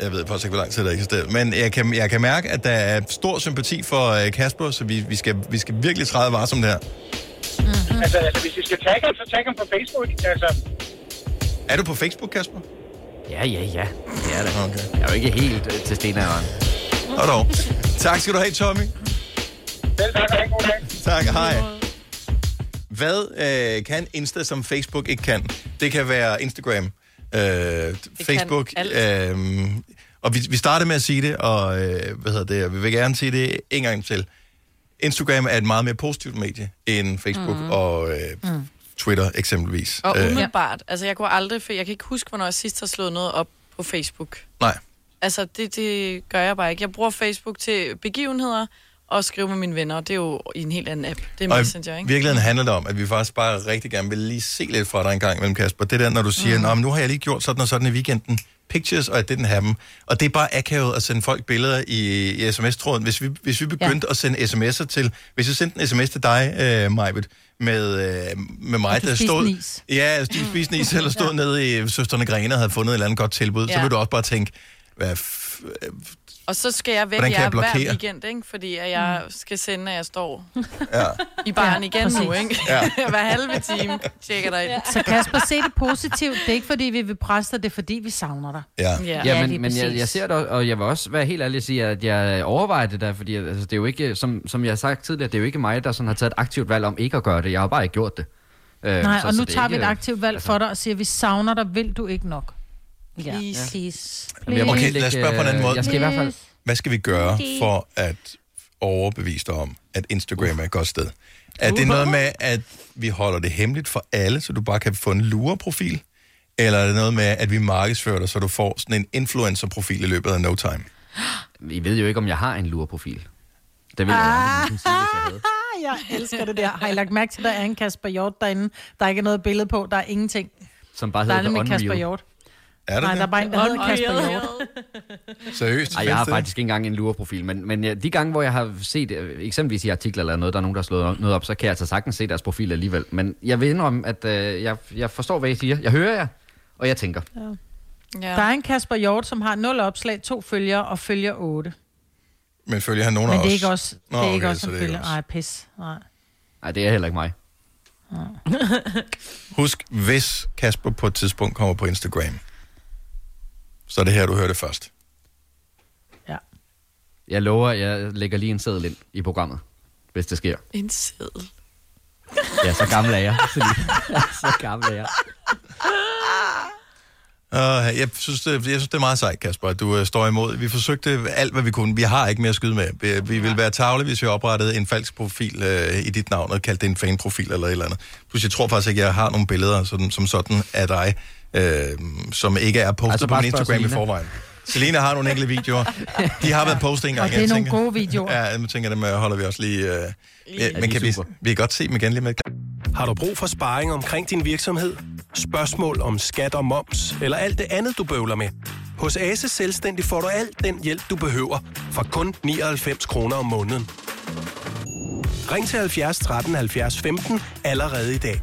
Jeg ved faktisk ikke, hvor lang tid der eksisterer. Men jeg kan, jeg kan mærke, at der er stor sympati for øh, Kasper, så vi, vi, skal, vi skal virkelig træde varsomt der. Mm-hmm. Altså, altså, hvis I skal tagge ham, så tag ham på Facebook. Altså, Er du på Facebook, Kasper? Ja, ja, ja. Det er det. Okay. Jeg er jo ikke helt øh, til stenalderen. Og dog. Tak skal du have, Tommy. selv tak, og en god dag. Tak, hej. Hvad øh, kan Insta, som Facebook ikke kan? Det kan være Instagram, øh, Facebook. Øh, og vi, vi startede med at sige det, og øh, hvad hedder det, og vi vil gerne sige det en gang til. Instagram er et meget mere positivt medie end Facebook mm. og øh, Mm. Twitter eksempelvis. Og Øh, umiddelbart, altså jeg kunne aldrig, for jeg kan ikke huske, hvornår jeg sidst har slået noget op på Facebook. nej. Altså det, det gør jeg bare ikke. Jeg bruger Facebook til begivenheder og skrive med mine venner, det er jo i en helt anden app. Det er Og Messenger, i ikke? virkeligheden handler det om, at vi faktisk bare rigtig gerne vil lige se lidt fra dig en gang imellem, Kasper. Det der, når du siger, mm. nu har jeg lige gjort sådan og sådan i weekenden. pictures, og I didn't have them. Og det er bare akavet at sende folk billeder i, i sms-tråden. Hvis vi, hvis vi begyndte ja. at sende sms'er til... Hvis jeg sendte en sms til dig, øh, Majbet, med, øh, med mig, du der stod... en is. Ja, de spiste is, eller stod ja. nede i Søsterne Grene og havde fundet et eller andet godt tilbud. Ja. Så Ja. vil du også bare tænke, hvad f- Og så skal jeg væk Hvordan kan jer jeg hver weekend, ikke? Fordi at jeg skal sende, at jeg står ja. i baren Ja, igen nu, præcis. ikke? Ja. hver halve time tjekker dig ind. Så Kasper, se det positivt. Det er ikke, fordi vi vil presse dig, det er, fordi vi savner dig. Ja, Ja. Ja, men, men jeg, jeg ser det, og jeg vil også være helt ærlig og sige, at jeg overvejer det der, fordi altså, det er jo ikke, som, som jeg har sagt tidligere, det er jo ikke mig, der sådan har taget et aktivt valg om ikke at gøre det. Jeg har bare ikke gjort det. Øh, Nej, så- og så nu er tager vi et ikke- aktivt valg for dig og siger, vi savner dig, vil du ikke nok? Ja. Please. Please. Jamen, jeg må Okay, lad os spørge på en anden måde. Jeg skal i hvert fald... Hvad skal vi gøre for at overbevise dig om, at Instagram er et godt sted? Er det noget med, at vi holder det hemmeligt for alle, så du bare kan få en lureprofil? Eller er det noget med, at vi markedsfører dig, så du får sådan en influencer-profil i løbet af no time? I ved jo ikke, om jeg har en lureprofil. Det vil jeg Ah. sige, jeg havde. Jeg elsker det der. Har I lagt mærke til, at der er en Kasper Hjort derinde? Der er ikke noget billede på, der er ingenting. Som bare Der er hedder The Kasper Unreal. Hjort. Er det Nej, det? der er bare en, der hedder Kasper Hjort. Seriøst? Ej, jeg har faktisk ikke engang en lureprofil, men, men ja, de gange, hvor jeg har set, øh, eksempelvis i artikler eller noget, der er nogen, der har slået noget op, så kan jeg altså sagtens se deres profil alligevel. Men jeg vil indrømme, at øh, jeg, jeg forstår, hvad I siger. Jeg hører jer, og jeg tænker. Ja. Der er en Kasper Hjort, som har 0 opslag, to følgere og følger 8. Men følger han nogen Men af det er os? ikke også, det Nå, er ikke okay, også så som det er ikke følger. os. Nej, pis. Nej. Nej, det er heller ikke mig. Husk, hvis Kasper på et tidspunkt kommer på Instagram, så er det her, du hører det først. Jeg lover, jeg lægger lige en seddel ind i programmet, hvis det sker. En seddel. Ja, så gammel er jeg. så gammel er jeg. Uh, jeg, synes, det, jeg synes, det er meget sejt, Kasper, at du uh, står imod. Vi forsøgte alt, hvad vi kunne. Vi har ikke mere at skyde med. Vi, vi ville være tavle, hvis vi oprettede en falsk profil uh, i dit navn og kaldte det en fanprofil eller et eller andet. Plus, jeg tror faktisk ikke, jeg har nogle billeder sådan, som sådan af dig, uh, som ikke er postet Altså, på min Instagram i forvejen. Selina har nogle enkelte videoer. De har været postet en gang. Og det er jeg nogle tænker, gode videoer. Ja, jeg tænker, dem øh, holder vi også lige... Uh, ja, men kan vi, vi kan godt se dem igen lige med. Har du brug for sparring omkring din virksomhed? Spørgsmål om skat og moms, eller alt det andet, du bøvler med? Hos Ase Selvstændig får du alt den hjælp, du behøver, for kun 99 kroner om måneden. Ring til 70 13 70 15 allerede i dag.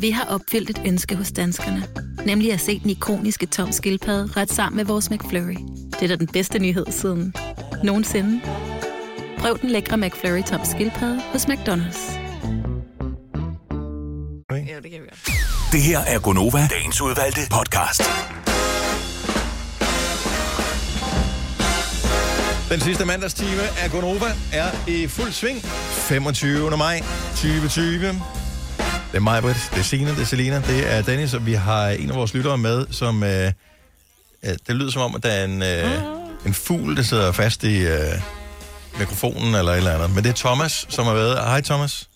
Vi har opfyldt et ønske hos danskerne. Nemlig at se den ikoniske tom skildpadde ret sammen med vores McFlurry. Det er da den bedste nyhed siden nogensinde. Prøv den lækre McFlurry tom skildpadde hos McDonald's. Ja, det kan vi godt. Det her er Gonova, dagens udvalgte podcast. Den sidste mandagstime af Gonova er i fuld sving. 25. maj 2020. Det er mig, Britt, det er Signe, det er Selina, det er Dennis, og vi har en af vores lyttere med, som... Øh, øh, det lyder som om, at der er en, øh, en fugl, der sidder fast i øh, mikrofonen eller et eller andet. Men det er Thomas, som har været... Hej Thomas.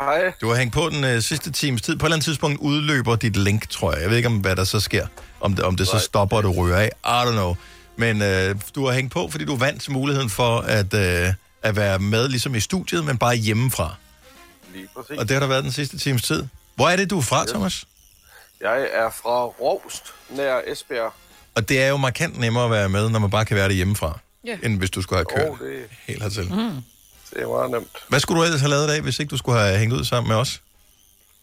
Hej. Du har hængt på den øh, sidste times tid. På et eller andet tidspunkt udløber dit link, tror jeg. Jeg ved ikke, om hvad der så sker. Om det, om det så stopper, og du ryger af. I don't know. Men øh, du har hængt på, fordi du vandt muligheden for at, øh, at være med ligesom i studiet, men bare hjemmefra. Lige præcis. Og det har der været den sidste times tid. Hvor er det, du er fra, Thomas? Jeg er fra Rovst, nær Esbjerg. Og det er jo markant nemmere at være med, når man bare kan være det hjemmefra, Ja. end hvis du skulle have kørt Åh, det, helt hertil. mm. det er meget nemt. Hvad skulle du ellers have lavet i dag, hvis ikke du skulle have hængt ud sammen med os?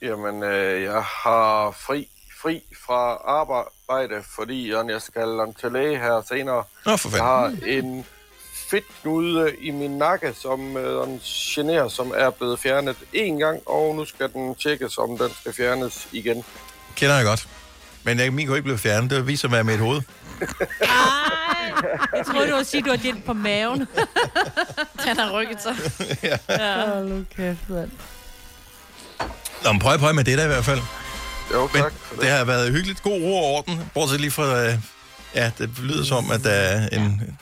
Jamen, øh, jeg har fri, fri fra arbejde, fordi jeg skal til læge her senere. Nå, for fanden. Jeg har en fedtknude i min nakke, som øh, en generer, som er blevet fjernet en gang, og nu skal den tjekkes, om den skal fjernes igen. Kender jeg godt. Men jeg, min kunne ikke blive fjernet. Det viser mig med et hoved. Jeg troede, du ville sige, at du har dit på maven. Den har rykket sig. ja. ja. Nu kæft, mand. Nå, men prøv, prøv med det der i hvert fald. Jo, tak. Men det har været hyggeligt. God ro og orden. Bortset lige fra, øh, Ja, det lyder som, at der er en,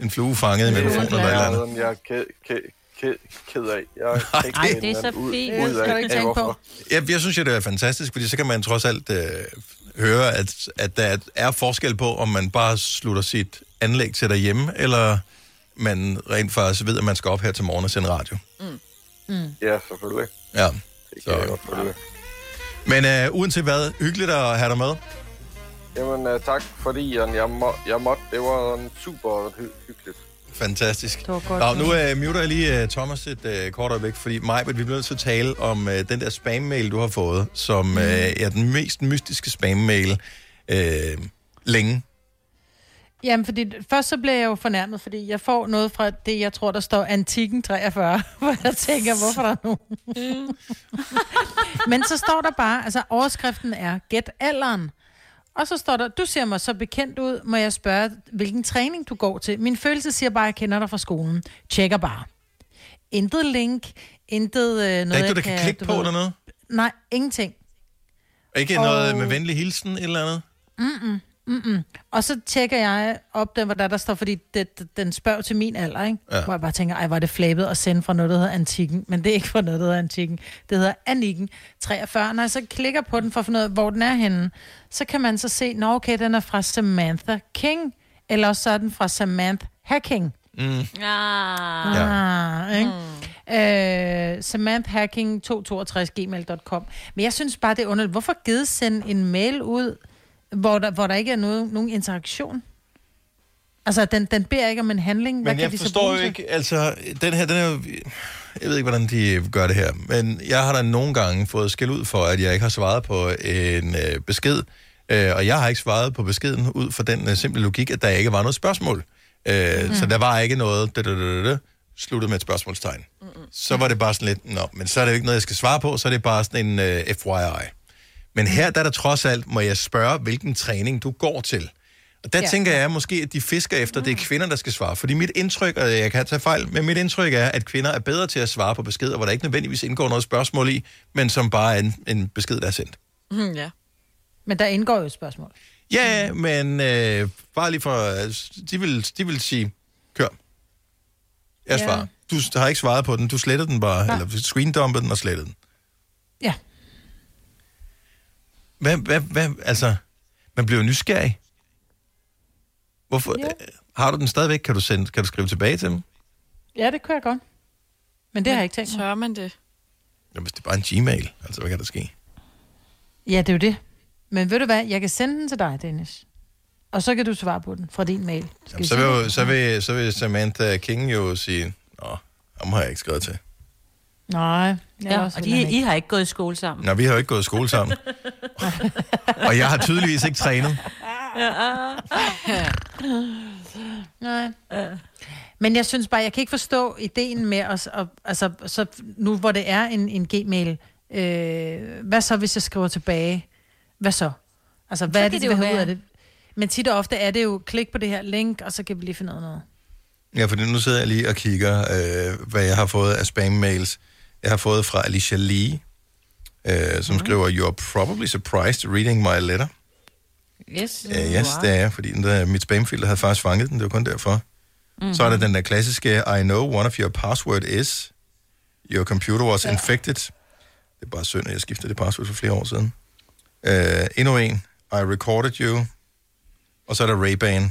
en flue fanget i mikrofonen eller et eller andet. Sådan, jeg er ked, ked, ked, ked af. Jeg kan ikke Ej, finde det er så ud, fint. Ud Det du af, ikke tænke på. Jeg, jeg synes jo, det er fantastisk, fordi så kan man trods alt øh, høre, at, at der er forskel på, om man bare slutter sit anlæg til derhjemme, eller man rent faktisk ved, at man skal op her til morgen og sende radio. Mm. Ja, selvfølgelig. Ja. Det kan jeg godt følge. Men øh, uanset hvad, hyggeligt at have dig med. Jamen, uh, tak fordi jeg, jeg, må, jeg måtte. Det var en super hy- hyggeligt. Fantastisk. Det var godt. Nå, nu øh, muter jeg lige øh, Thomas et øh, kort øjeblik, fordi mig, vi bliver nødt til at tale om øh, den der spam-mail, du har fået, som øh, er den mest mystiske spam-mail øh, længe. Jamen, fordi først så bliver jeg jo fornærmet, fordi jeg får noget fra det, jeg tror, der står Antikken 43, hvor jeg tænker, hvorfor der er nogen. Men så står der bare, altså overskriften er, gæt alderen. Og så står der, du ser mig så bekendt ud, må jeg spørge, hvilken træning du går til. Min følelse siger bare, at jeg kender dig fra skolen. Tjekker bare. Intet link, intet øh, noget, Der er ikke noget, du kan klikke på ved- eller noget? Nej, ingenting. Ikke Og- noget med venlig hilsen eller andet? Mm-mm. Mm-mm. Og så tjekker jeg op, den, hvor der, der står, fordi det, det- den spørger til min alder, ikke? Ja. Ja. Hvor jeg bare tænker, ej, var det flabet at sende fra noget, der hedder Antikken. Men det er ikke fra noget, der hedder Antikken. Det hedder Annikken 43. Når jeg så klikker på den for at finde ud af, hvor den er henne, så kan man så se, nå okay, den er fra Samantha King, eller også så er den fra Samantha Hacking. Mm. Ah. Ah, ikke? Øh, samanthacking262gmail.com Men jeg synes bare, det er underligt. Hvorfor givet sende en mail ud, hvor der, hvor der ikke er noget, nogen interaktion? Altså, den, den beder ikke om en handling. Hvad Men kan jeg de så forstår jo ikke, altså, den her, den er jo, jeg ved ikke, hvordan de gør det her, men jeg har da nogle gange fået skæld ud for, at jeg ikke har svaret på en øh, besked, øh, og jeg har ikke svaret på beskeden ud fra den øh, simple logik, at der ikke var noget spørgsmål. Øh, mm. Så der var ikke noget, da, da, da, da, sluttet med et spørgsmålstegn. Så var det bare sådan lidt, nå, men så er det jo ikke noget, jeg skal svare på, så er det bare sådan en øh, FYI. Men her der er der trods alt, må jeg spørge, hvilken træning du går til. Og der Ja. tænker jeg måske, at de fisker efter, det er kvinder, der skal svare. Fordi mit indtryk, og jeg kan tage fejl, men mit indtryk er, at kvinder er bedre til at svare på beskeder, hvor der ikke nødvendigvis indgår noget spørgsmål i, men som bare er en, en besked, der er sendt. Mm, ja. Men der indgår jo et spørgsmål. Ja, ja, men øh, bare lige for... De vil, de vil sige, kør. Jeg Ja. svarer. Du har ikke svaret på den, du slettede den bare, Nej. eller screendumpede den og slettede den. Ja. Hvad, hvad, hvad, altså, man bliver nysgerrig. Hvorfor? Ja. Har du den stadigvæk? Kan du, sende, kan du skrive tilbage til dem? Ja, det kunne jeg godt. Men det har jeg ikke tænkt mig. Tør man det? Jamen, hvis det er bare en Gmail, altså, hvad kan der ske? Ja, det er jo det. Men ved du hvad, jeg kan sende den til dig, Dennis. Og så kan du svare på den fra din mail. Skal Jamen, så, vil, jo- så, vil, så vil Samantha King jo sige, Nå, ham har jeg ikke skrevet til. Nej. Ja, og de. I har ikke gået i skole sammen. Nå, vi har jo ikke gået i skole sammen. og jeg har tydeligvis ikke trænet. Nej. Men jeg synes bare, jeg kan ikke forstå ideen med os, og, altså, så nu hvor det er en, en gmail, øh, hvad så, hvis jeg skriver tilbage? Hvad så? Altså, hvad Så er det, det det ud af det? Men tit og ofte er det jo, klik på det her link, og så kan vi lige finde ud af noget. Ja, fordi nu sidder jeg lige og kigger, øh, hvad jeg har fået af spam-mails. Jeg har fået fra Alicia Lee, øh, som mm. skriver, You're probably surprised reading my letter. Yes. Uh, yes, det er jeg, fordi den der, mit spamfilter havde faktisk fanget den, det var kun derfor. Mhm. Mm-hmm. Så er der den der klassiske, I know one of your password is, your computer was ja. infected. Det er bare synd, at jeg skiftede det password for flere år siden. Uh, endnu en, I recorded you. Og så er der Ray-Ban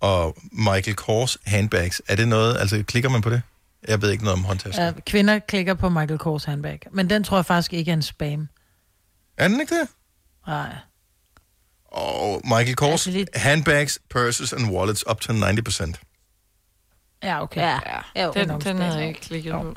og Michael Kors handbags. Er det noget, altså klikker man på det? Jeg ved ikke noget om håndtasker. Uh, kvinder klikker på Michael Kors handbag, men den tror jeg faktisk ikke er en spam. Er den ikke det? Nej. Og Michael Kors, Altså lidt- handbags, purses and wallets up to 90%. Ja, okay. Ja, Ja, Jo, den, den spam. havde jeg ikke klikket på.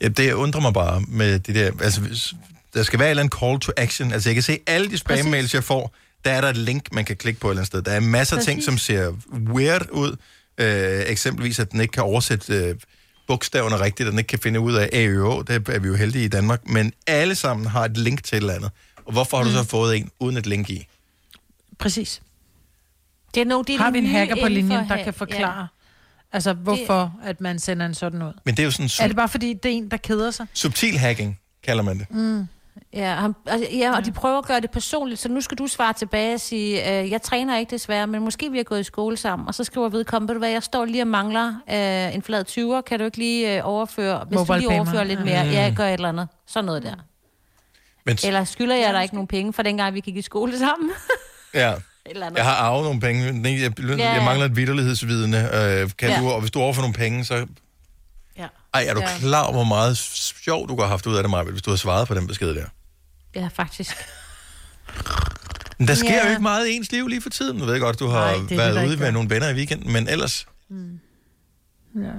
Ja, det undrer mig bare med det der, altså hvis- der skal være en eller anden call to action. Altså jeg kan se alle de spam-mails, jeg får, der er der et link, man kan klikke på et eller andet sted. Der er masser af ting, som ser weird ud. Øh, eksempelvis, at den ikke kan oversætte øh, bogstaverne rigtigt, og den ikke kan finde ud af AØ. Det er vi jo heldige i Danmark. Men alle sammen har et link til et eller andet. Og hvorfor har du så fået en uden et link i? Præcis. Det er nogle, det er Har vi en hacker på linjen, der kan forklare, ja. altså hvorfor at man sender en sådan ud? Men det er jo sådan Er det bare fordi, det er en, der keder sig? subtil hacking, kalder man det. Mm. Ja, han, altså, ja, og de prøver at gøre det personligt, så nu skal du svare tilbage og sige, øh, jeg træner ikke desværre, men måske vi har gået i skole sammen. Og så skriver vedkommende, ved du hvad, jeg står lige og mangler øh, en flad 20'er, kan du ikke lige øh, overføre, hvis du Mobile lige pay overfører mig. lidt Ja. mere, Mm. ja, jeg gør et eller andet. Sådan noget der. Men, Eller skylder jeg dig ikke nogen penge, for dengang vi gik i skole sammen? ja. eller andet. Jeg har arvet nogle penge. Jeg, jeg, jeg, Ja, ja. mangler et vidderlighedsvidende. Øh, kan Ja. du, og hvis du overfor nogle penge, så... Ej, er du Ja. klar over, hvor meget sjov du har haft ud af det, Maja, hvis du har svaret på den besked der? Ja, faktisk. Men der sker Ja. jo ikke meget i ens liv lige for tiden. Nu ved jeg godt, du har Nej, været ude med nogle venner i weekenden, men ellers... Ja.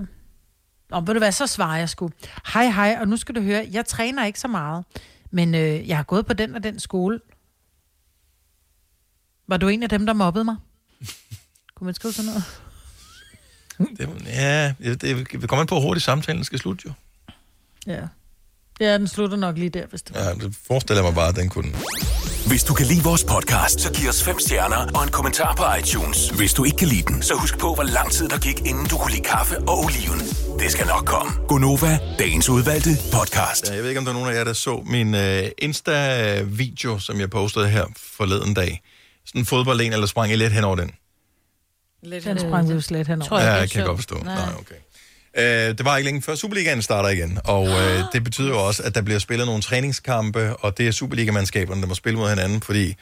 Og ved du hvad, så svarer jeg sgu. Hej, hej, og nu skal du høre, jeg træner ikke så meget, men øh, jeg har gået på den og den skole. Var du en af dem, der mobbede mig? Kunne man skrive sådan noget? Det, ja, det, det vi kommer an på, hvor hurtigt samtalen skal slutte jo. Ja. Ja, den slutter nok lige der, hvis det Ja, det forestiller jeg mig bare, at den kunne. Hvis du kan lide vores podcast, så giv os fem stjerner og en kommentar på iTunes. Hvis du ikke kan lide den, så husk på, hvor lang tid der gik, inden du kunne lide kaffe og oliven. Det skal nok komme. Gonova, dagens udvalgte podcast. Ja, jeg ved ikke, om der er nogen af jer, der så min øh, Insta-video, som jeg postede her forleden dag. Sådan en fodbold en, eller sprang I lidt hen over den? Lidt Den sprang vi jo slet henover. Tror jeg, ja, jeg kan jeg godt forstå. Nej. Nej, okay. Øh, det var ikke længe før Superligaen starter igen, og øh, det betyder jo også, at der bliver spillet nogle træningskampe, og det er Superligamandskaberne, der må spille mod hinanden, fordi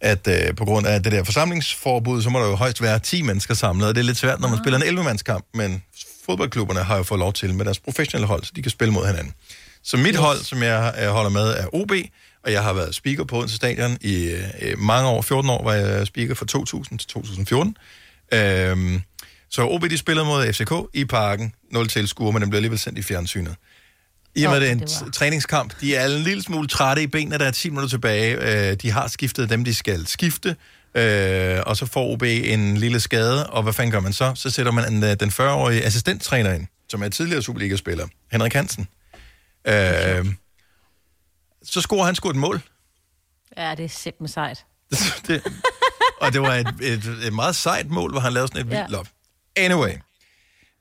at øh, på grund af det der forsamlingsforbud, så må der jo højst være 10 mennesker samlet, og det er lidt svært, når man spiller en 11-mandskamp, men fodboldklubberne har jo fået lov til med deres professionelle hold, så de kan spille mod hinanden. Så mit hold, som jeg øh, holder med, er OB, og jeg har været speaker på Odense Stadion i øh, mange år, 14 år var jeg speaker fra 2000 til 2014. Øhm, så OB de spillede mod FCK i parken, 0 tilskuere, men den blev alligevel sendt i fjernsynet. I og med, det er en det var- træningskamp, de er en lille smule trætte i benene, der er 10 minutter tilbage. Øh, de har skiftet dem, de skal skifte, øh, og så får OB en lille skade, og hvad fanden gør man så? Så sætter man en, øh, den 40-årige assistenttræner ind, som er tidligere Superliga-spiller, Henrik Hansen. Øh, så scorer han sgu et mål. Ja, det er simpelthen sejt. det, og det var et, et, et meget sejt mål, hvor han lavede sådan et vildt lop. Anyway.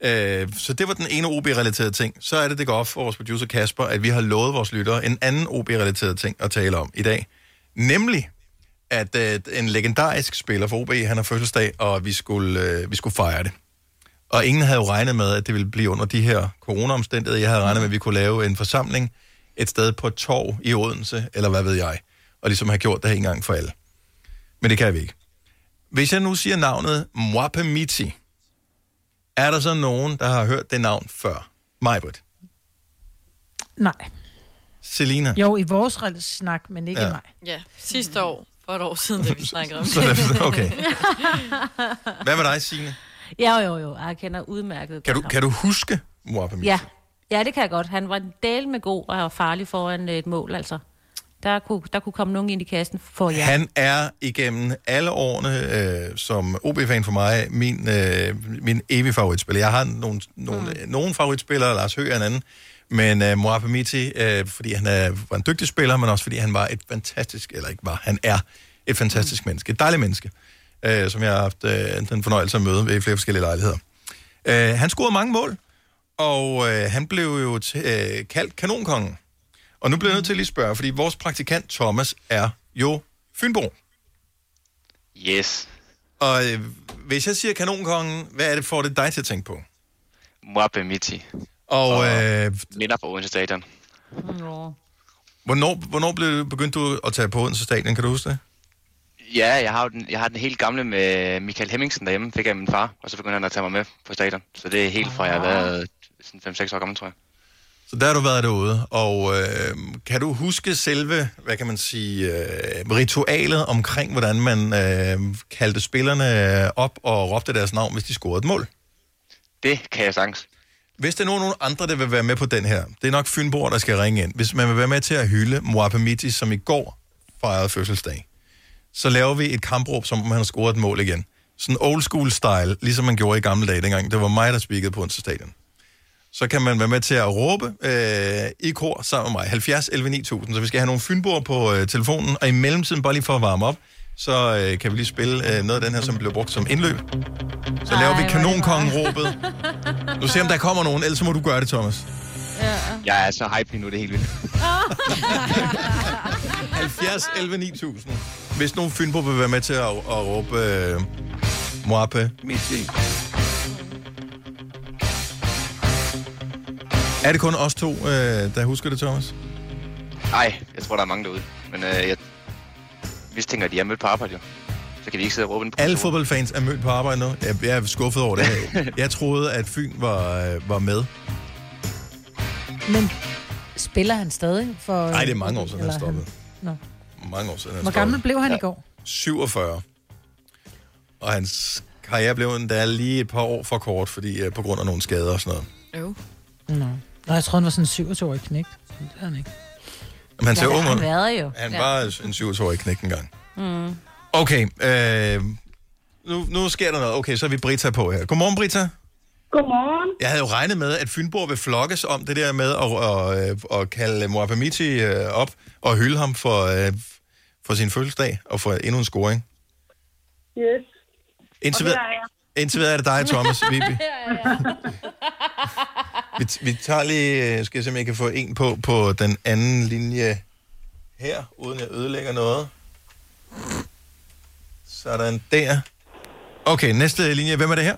Øh, så det var den ene OB-relaterede ting. Så er det, det går op for vores producer Kasper, at vi har lovet vores lyttere en anden OB-relateret ting at tale om i dag. Nemlig, at øh, en legendarisk spiller for OB, han har fødselsdag, og vi skulle, øh, vi skulle fejre det. Og ingen havde jo regnet med, at det ville blive under de her corona-omstændigheder. Jeg havde regnet med, at vi kunne lave en forsamling et sted på et torv i Odense, eller hvad ved jeg, og ligesom have gjort det her en gang for alle. Men det kan vi ikke. Hvis jeg nu siger navnet Mwapemiti, er der så nogen, der har hørt det navn før? Majbrit. Nej. Selina. Jo, i vores snak, men ikke Ja. i mig. Ja, sidste år, for et år siden, da vi snakkede om Så det. det- okay. Hvad med dig, Signe? Ja, jo, jo, jeg kender udmærket Kan du, kan du huske Mwapemiti? Ja. ja, det kan jeg godt. Han var en del med god og farlig foran et mål, altså. Der kunne, der kunne komme nogen ind i kassen for jer. Han er igennem alle årene øh, som OB-fan for mig min, øh, min evige favoritspiller. Jeg har nogle, nogle, mm. nogle favoritspillere, Lars Høgh er en anden, men øh, Moab Miti, øh, fordi han er, var en dygtig spiller, men også fordi han var et fantastisk, eller ikke var, han er et fantastisk mm. menneske, et dejligt menneske, øh, som jeg har haft øh, den fornøjelse at møde ved flere forskellige lejligheder. Øh, han scorede mange mål, og øh, han blev jo t- øh, kaldt kanonkongen. Og nu bliver jeg nødt til at lige spørge, fordi vores praktikant Thomas er jo Fynbo. Yes. Og øh, hvis jeg siger kanonkongen, hvad er det, får det dig til at tænke på? Mwappe Miti. Og øh, Minder fra Odense Stadion. hvornår, hvornår blev, begyndte du at tage på Odense Stadion, kan du huske det? Ja, jeg har, den, jeg har den helt gamle med Michael Hemmingsen derhjemme, fik jeg af min far, og så begyndte han at tage mig med på stadion. Så det er helt fra, jeg har været sådan 5-6 år gammel, tror jeg. Så der har du været derude, og øh, kan du huske selve, hvad kan man sige, øh, ritualet omkring, hvordan man øh, kaldte spillerne op og råbte deres navn, hvis de scorede et mål? Det kan jeg sagtens. Hvis der er nogen andre, der vil være med på den her, det er nok Fynborg, der skal ringe ind. Hvis man vil være med til at hylde Mwapemiti, som i går fejrede fødselsdag, så laver vi et kampråb, som om han har scoret et mål igen. Sådan old school style, ligesom man gjorde i gamle dage dengang. Det var mig, der spikede på Stadion. Så kan man være med til at råbe øh, i kor sammen med mig. 70 11 9000. Så vi skal have nogle fynboer på øh, telefonen. Og i mellemtiden, bare lige for at varme op, så øh, kan vi lige spille øh, noget af den her, som blev brugt som indløb. Så laver vi kanonkongen-råbet. Nu ser om der kommer nogen, ellers må du gøre det, Thomas. Ja, Jeg er så hype nu, det er helt vildt. 70 11 9000. Hvis nogen Fynbo vil være med til at, at råbe øh, Moape Michi. Er det kun os to, øh, der husker det, Thomas? Nej, jeg tror, der er mange derude. Men øh, jeg mistænker, at de er mødt på arbejde, jo. Så kan de ikke sidde og råbe Alle fodboldfans er mødt på arbejde nu. Jeg, jeg er skuffet over det. Jeg troede, at Fyn var, øh, var med. Men spiller han stadig? For, Nej, det er mange år siden, han stoppede. Nå. Mange år siden. han Hvor stoppede. gammel blev han i går? 47. Og hans karriere blev endda lige et par år for kort, fordi uh, på grund af nogle skader og sådan noget. Jo. Nå. Nå, jeg troede, han var sådan en 27-årig knæk. Det er han ikke. Men han ser Ja, ung han ud. været jo. Han Ja. var en 27-årig knæk engang. Mm. Okay, øh, nu, nu sker der noget. Okay, så er vi Brita på her. Godmorgen, Brita. Godmorgen. Jeg havde jo regnet med, at Fynborg vil flokkes om det der med at, at, at, at kalde Moabamiti øh, op og hylde ham for, øh, for sin fødselsdag og for endnu en scoring. Yes. Indtil videre, er jeg. indtil videre er det dig, Thomas. Vi, vi, vi, vi tager lige, øh, skal jeg se, om jeg kan få en på, på den anden linje her, uden jeg ødelægger noget. Sådan der. Okay, næste linje. Hvem er det her?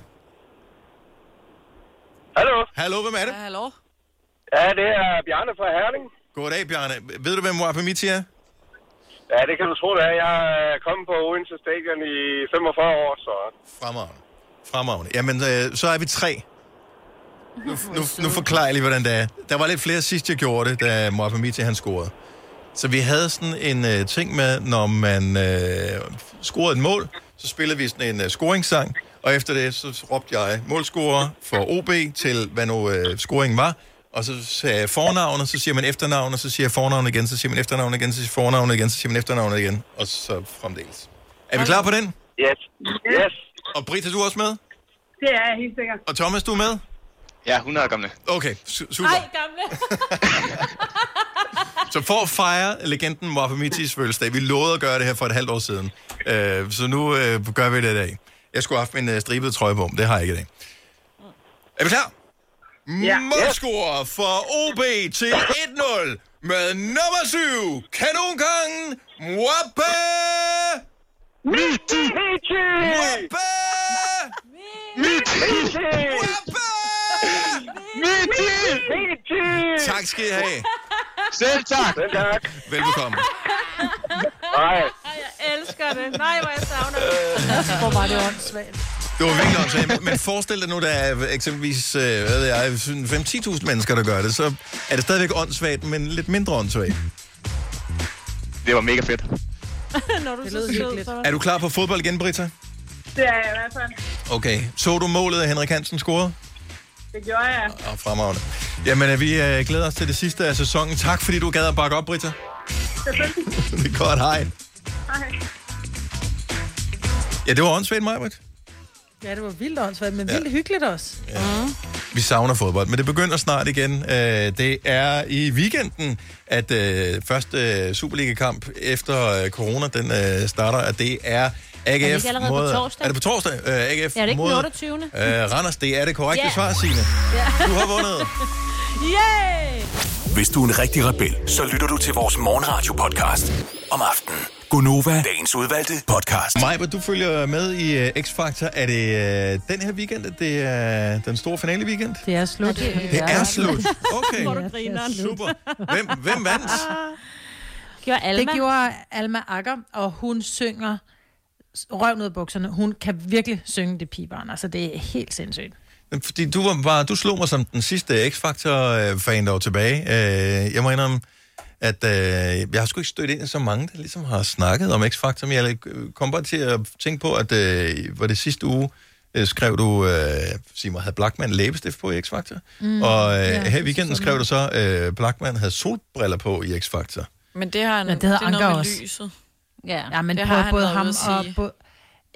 Hallo? Hallo, hvem er det? Ja, hallo? Ja, det er Bjarne fra Herning. Goddag, Bjarne. Ved du, hvem Moabamiti er? Ja, det kan du tro, det er. Jeg er kommet på Odense Stadion i 45 år, så... Fremragende. Fremragende. Jamen, øh, så er vi tre. Nu, nu, nu forklarer jeg lige, hvordan det er. Der var lidt flere sidst, jeg gjorde det, da Moabamiti han scorede. Så vi havde sådan en øh, ting med, når man øh, scorede et mål, så spillede vi sådan en øh, scoringssang, og efter det, så råbte jeg målscorer for OB til, hvad nu øh, scoringen var, og så sagde jeg fornavnet, så siger man efternavnet, så siger jeg fornavnet igen, så siger man efternavnet igen, så siger jeg fornavnet igen, så siger man efternavnet igen, og så fremdeles. Er vi klar på den? Yes. Yes. Og Britta, du er også med? Det er jeg helt sikkert. Og Thomas, du er med? Ja, 100 gamle. Okay, su- super. Ej, gamle. Så for at fejre legenden Wapamitis fødselsdag, vi lovede at gøre det her for et halvt år siden, øh, så nu øh, gør vi det i dag. Jeg skulle have haft min øh, stribede trøje på, men det har jeg ikke i dag. Er vi klar? Ja. Målscorer for OB til 1-0 med nummer 7, kanonkongen Wappe! Michi! Michi! Wappe! Michi! Michi! Tak skal I have. Selv tak. Selv tak. Velbekomme. Hej. Ej, jeg elsker det. Nej, hvor jeg savner det. Jeg tror bare, det er åndssvagt. Det var virkelig åndssvagt, men- forestil dig nu, der er eksempelvis øh, hvad ved jeg, 5-10.000 mennesker, der gør det, så er det stadigvæk åndssvagt, men lidt mindre åndssvagt. Det var mega fedt. Når du Det så lød sød, hyggeligt. så... Er du klar på fodbold igen, Britta? Det er jeg i hvert fald. Okay. Så du målet, at Henrik Hansen scorede? Det gjorde jeg. Og fremragende. Jamen, øh, vi øh, glæder os til det sidste af sæsonen. Tak, fordi du gad at bakke op, Britta. Selvfølgelig. det er godt, hej. Hej. Ja, det var åndssvagt, Majbrit. Ja, det var vildt åndssvagt, men vildt hyggeligt også. Ja. Vi savner fodbold, men det begynder snart igen. Øh, Det er i weekenden, at øh, første Superliga-kamp efter øh, corona, den øh, starter, at det er AGF ikke allerede på mod... torsdag? Er det på torsdag? Øh, AGF Ja, det er ikke mod den 28. Øh, Randers, det er det korrekte Ja. svar, Signe. Ja. Du har vundet. Yay! Hvis du er en rigtig rebel, så lytter du til vores morgenradio-podcast om aftenen. Gunova, dagens udvalgte podcast. Majbert, du følger med i uh, X-Factor. Er det uh, den her weekend, at det er den store finale weekend? Det er slut. Ja, det- Det er slut. Okay, Hvor du griner. super. Hvem, hvem vandt? Gjorde Alma. Det gjorde Alma Akker, og hun synger røv ned bukserne. Hun kan virkelig synge det pigebarn. Altså, det er helt sindssygt. Fordi du, var bare, du slog mig som den sidste X-Factor-fan, der var tilbage. Øh, Jeg må indrømme, at øh, jeg har sgu ikke stødt ind i så mange, der ligesom har snakket om X-Factor, men jeg kom bare til at tænke på, at øh, var det sidste uge, øh, skrev du, øh, sig mig, havde Blackman læbestift på i X-Factor? Mm, og øh, ja, her i weekenden skrev du så, øh, Blackman havde solbriller på i X-Factor. Men det har han, Men det det er noget med også. lyset. Ja. Ja, men Det har både, ham og... Både,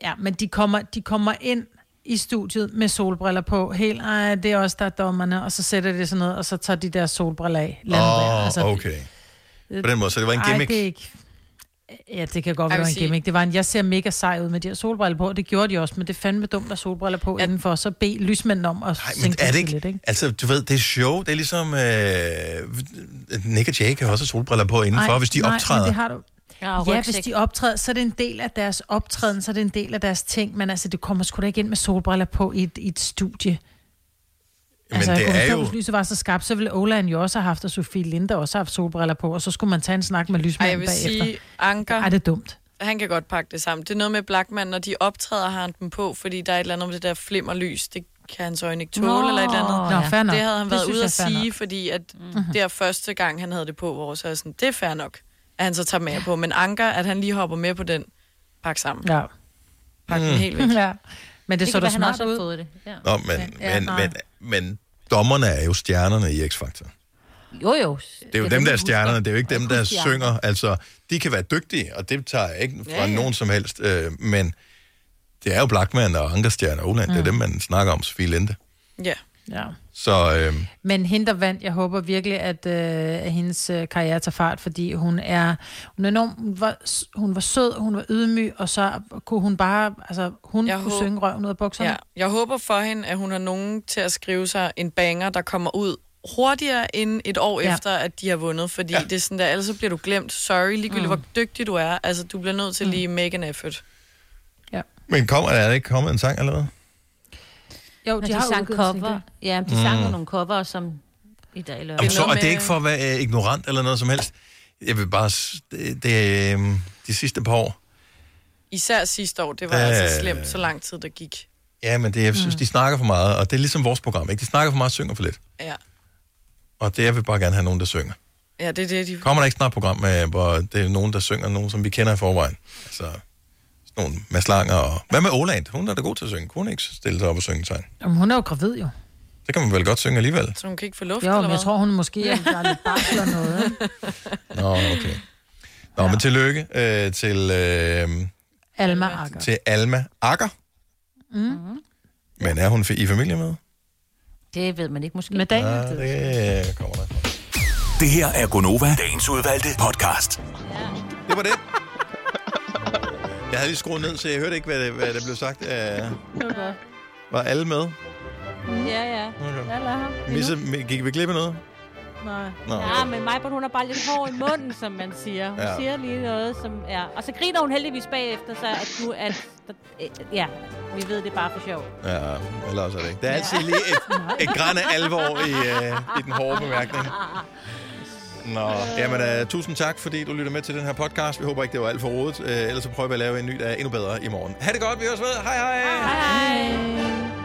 ja, men de kommer, de kommer ind i studiet med solbriller på. Helt, ej, det er også der er dommerne, og så sætter de sådan noget, og så tager de der solbriller af. Åh, Altså, okay. På den måde, så det var en Ej, gimmick. det er ikke... Ja, det kan godt være en sige- gimmick. Det var en, jeg ser mega sej ud med de her solbriller på. Det gjorde de også, men det er fandme dumt at solbriller på ja. indenfor. Så bed lysmændene om at Men sænke er det ikke, lidt, ikke? altså du ved, det er show, det er ligesom, øh, Nick og Jay kan også solbriller på indenfor, Ej, hvis de nej, men optræder. det har du. Ja, Ja, hvis de optræder, så er det en del af deres optræden, så er det en del af deres ting. Men altså, det kommer sgu da ikke ind med solbriller på i et, i et studie. Men altså, det er jo... Hvis lyset var så skarpt, så ville Olan jo også have haft, og Sofie Linde også have haft solbriller på, og så skulle man tage en snak med lysmanden jeg vil bagefter. sige, Anker, Ej, det er dumt. han kan godt pakke det sammen. Det er noget med Blackman, når de optræder, har han dem på, fordi der er et eller andet med det der flimmerlys. Det kan hans øjne ikke tåle, Nå, eller et eller andet. Nå, fair nok. Det havde han Det været ude at sige, nok. fordi at Mhm. det er første gang, han havde det på, hvor så er sådan, det er fair nok, at han så tager med på. Men Anker, at han lige hopper med på den, pakke sammen. Ja. Pakke den Mm. helt væk. ja. Men det, Det så da smart ud. fået det. Ja. Nå, men, Ja, men, men, men dommerne er jo stjernerne i X-Factor. Jo, jo. Det er jo Det dem, der er stjernerne, det er jo ikke dem, der synger. Altså, de kan være dygtige, og det tager jeg ikke fra Ja, ja. nogen som helst. Øh, men det er jo Blackman og Ankerstjerne og Oland, mm. det er dem, man snakker om, Sofie Linde. Ja. Ja. Så øh, Men hende, der vandt, jeg håber virkelig, at, øh, at hendes øh, karriere tager fart, fordi hun er, hun er enorm, hun var, hun var sød, hun var ydmyg, og så kunne hun bare, altså hun Jeg kunne håber- synge røven ud af bukserne. Ja, jeg håber for hende, at hun har nogen til at skrive sig en banger, der kommer ud hurtigere end et år Ja. ja. efter, at de har vundet. Fordi ja. det er sådan der, ellers så bliver du glemt. Sorry, ligegyldigt mm. hvor dygtig du er. Altså, du bliver nødt til lige make an effort. men kommer, er der ikke kommet en sang allerede? Jo, de, de, har sang cover. Ja, de Mm. sang nogle cover, som i dag løber. Jamen, så, og det er ikke for at være øh, ignorant eller noget som helst. Jeg vil bare... Det, det øh, de sidste par år... Især sidste år, det var Øh. altså slemt, så lang tid der gik. Ja, men det, jeg synes, de snakker for meget, og det er ligesom vores program, ikke? De snakker for meget og synger for lidt. Ja, Og det jeg vil bare gerne have nogen, der synger. ja det er det, de... Kommer der ikke snart et program, med, hvor det er nogen, der synger, nogen, som vi kender i forvejen? Altså, nogle Mads Langer og... Hvad med Oland? Hun er da god til at synge. Kunne hun ikke stille sig op og synge sig? Jamen, hun er jo gravid jo. Det kan man vel godt synge alligevel. Så hun kan ikke få luft, Jo, eller men jeg hvad? tror, hun måske er, der er lidt barsel og noget. ikke? Nå, okay. Nå, ja. men tillykke øh, til, øh, Alma Akker. til Alma Akker. Mm. Men er hun i familie med? Det ved man ikke måske. Med Daniel. Ja, det kommer der. Det her er Gonova, dagens udvalgte podcast. Det var det. Jeg havde lige skruet ned, så jeg hørte ikke, hvad, det, hvad der blev sagt. Uh, var alle med? Ja, ja. Okay. Jeg lader ham. Misse, gik vi glip af noget? Nej. Nå, Ja, men mig, hun har bare lidt hår i munden, som man siger. Hun Ja. siger lige noget, som er... Og så griner hun heldigvis bagefter, så at nu at... øh, Ja, vi ved det er bare for sjov. Ja, eller også er det ikke. Der er altid lige et, et græn af alvor i, uh, i den hårde bemærkning. Nå, jamen uh, tusind tak, fordi du lytter med til den her podcast. Vi håber ikke, det var alt for rodet. Uh, ellers så prøver vi at lave en ny, der øh, er endnu bedre i morgen. Ha' det godt, vi høres ved. Hej hej! Hej.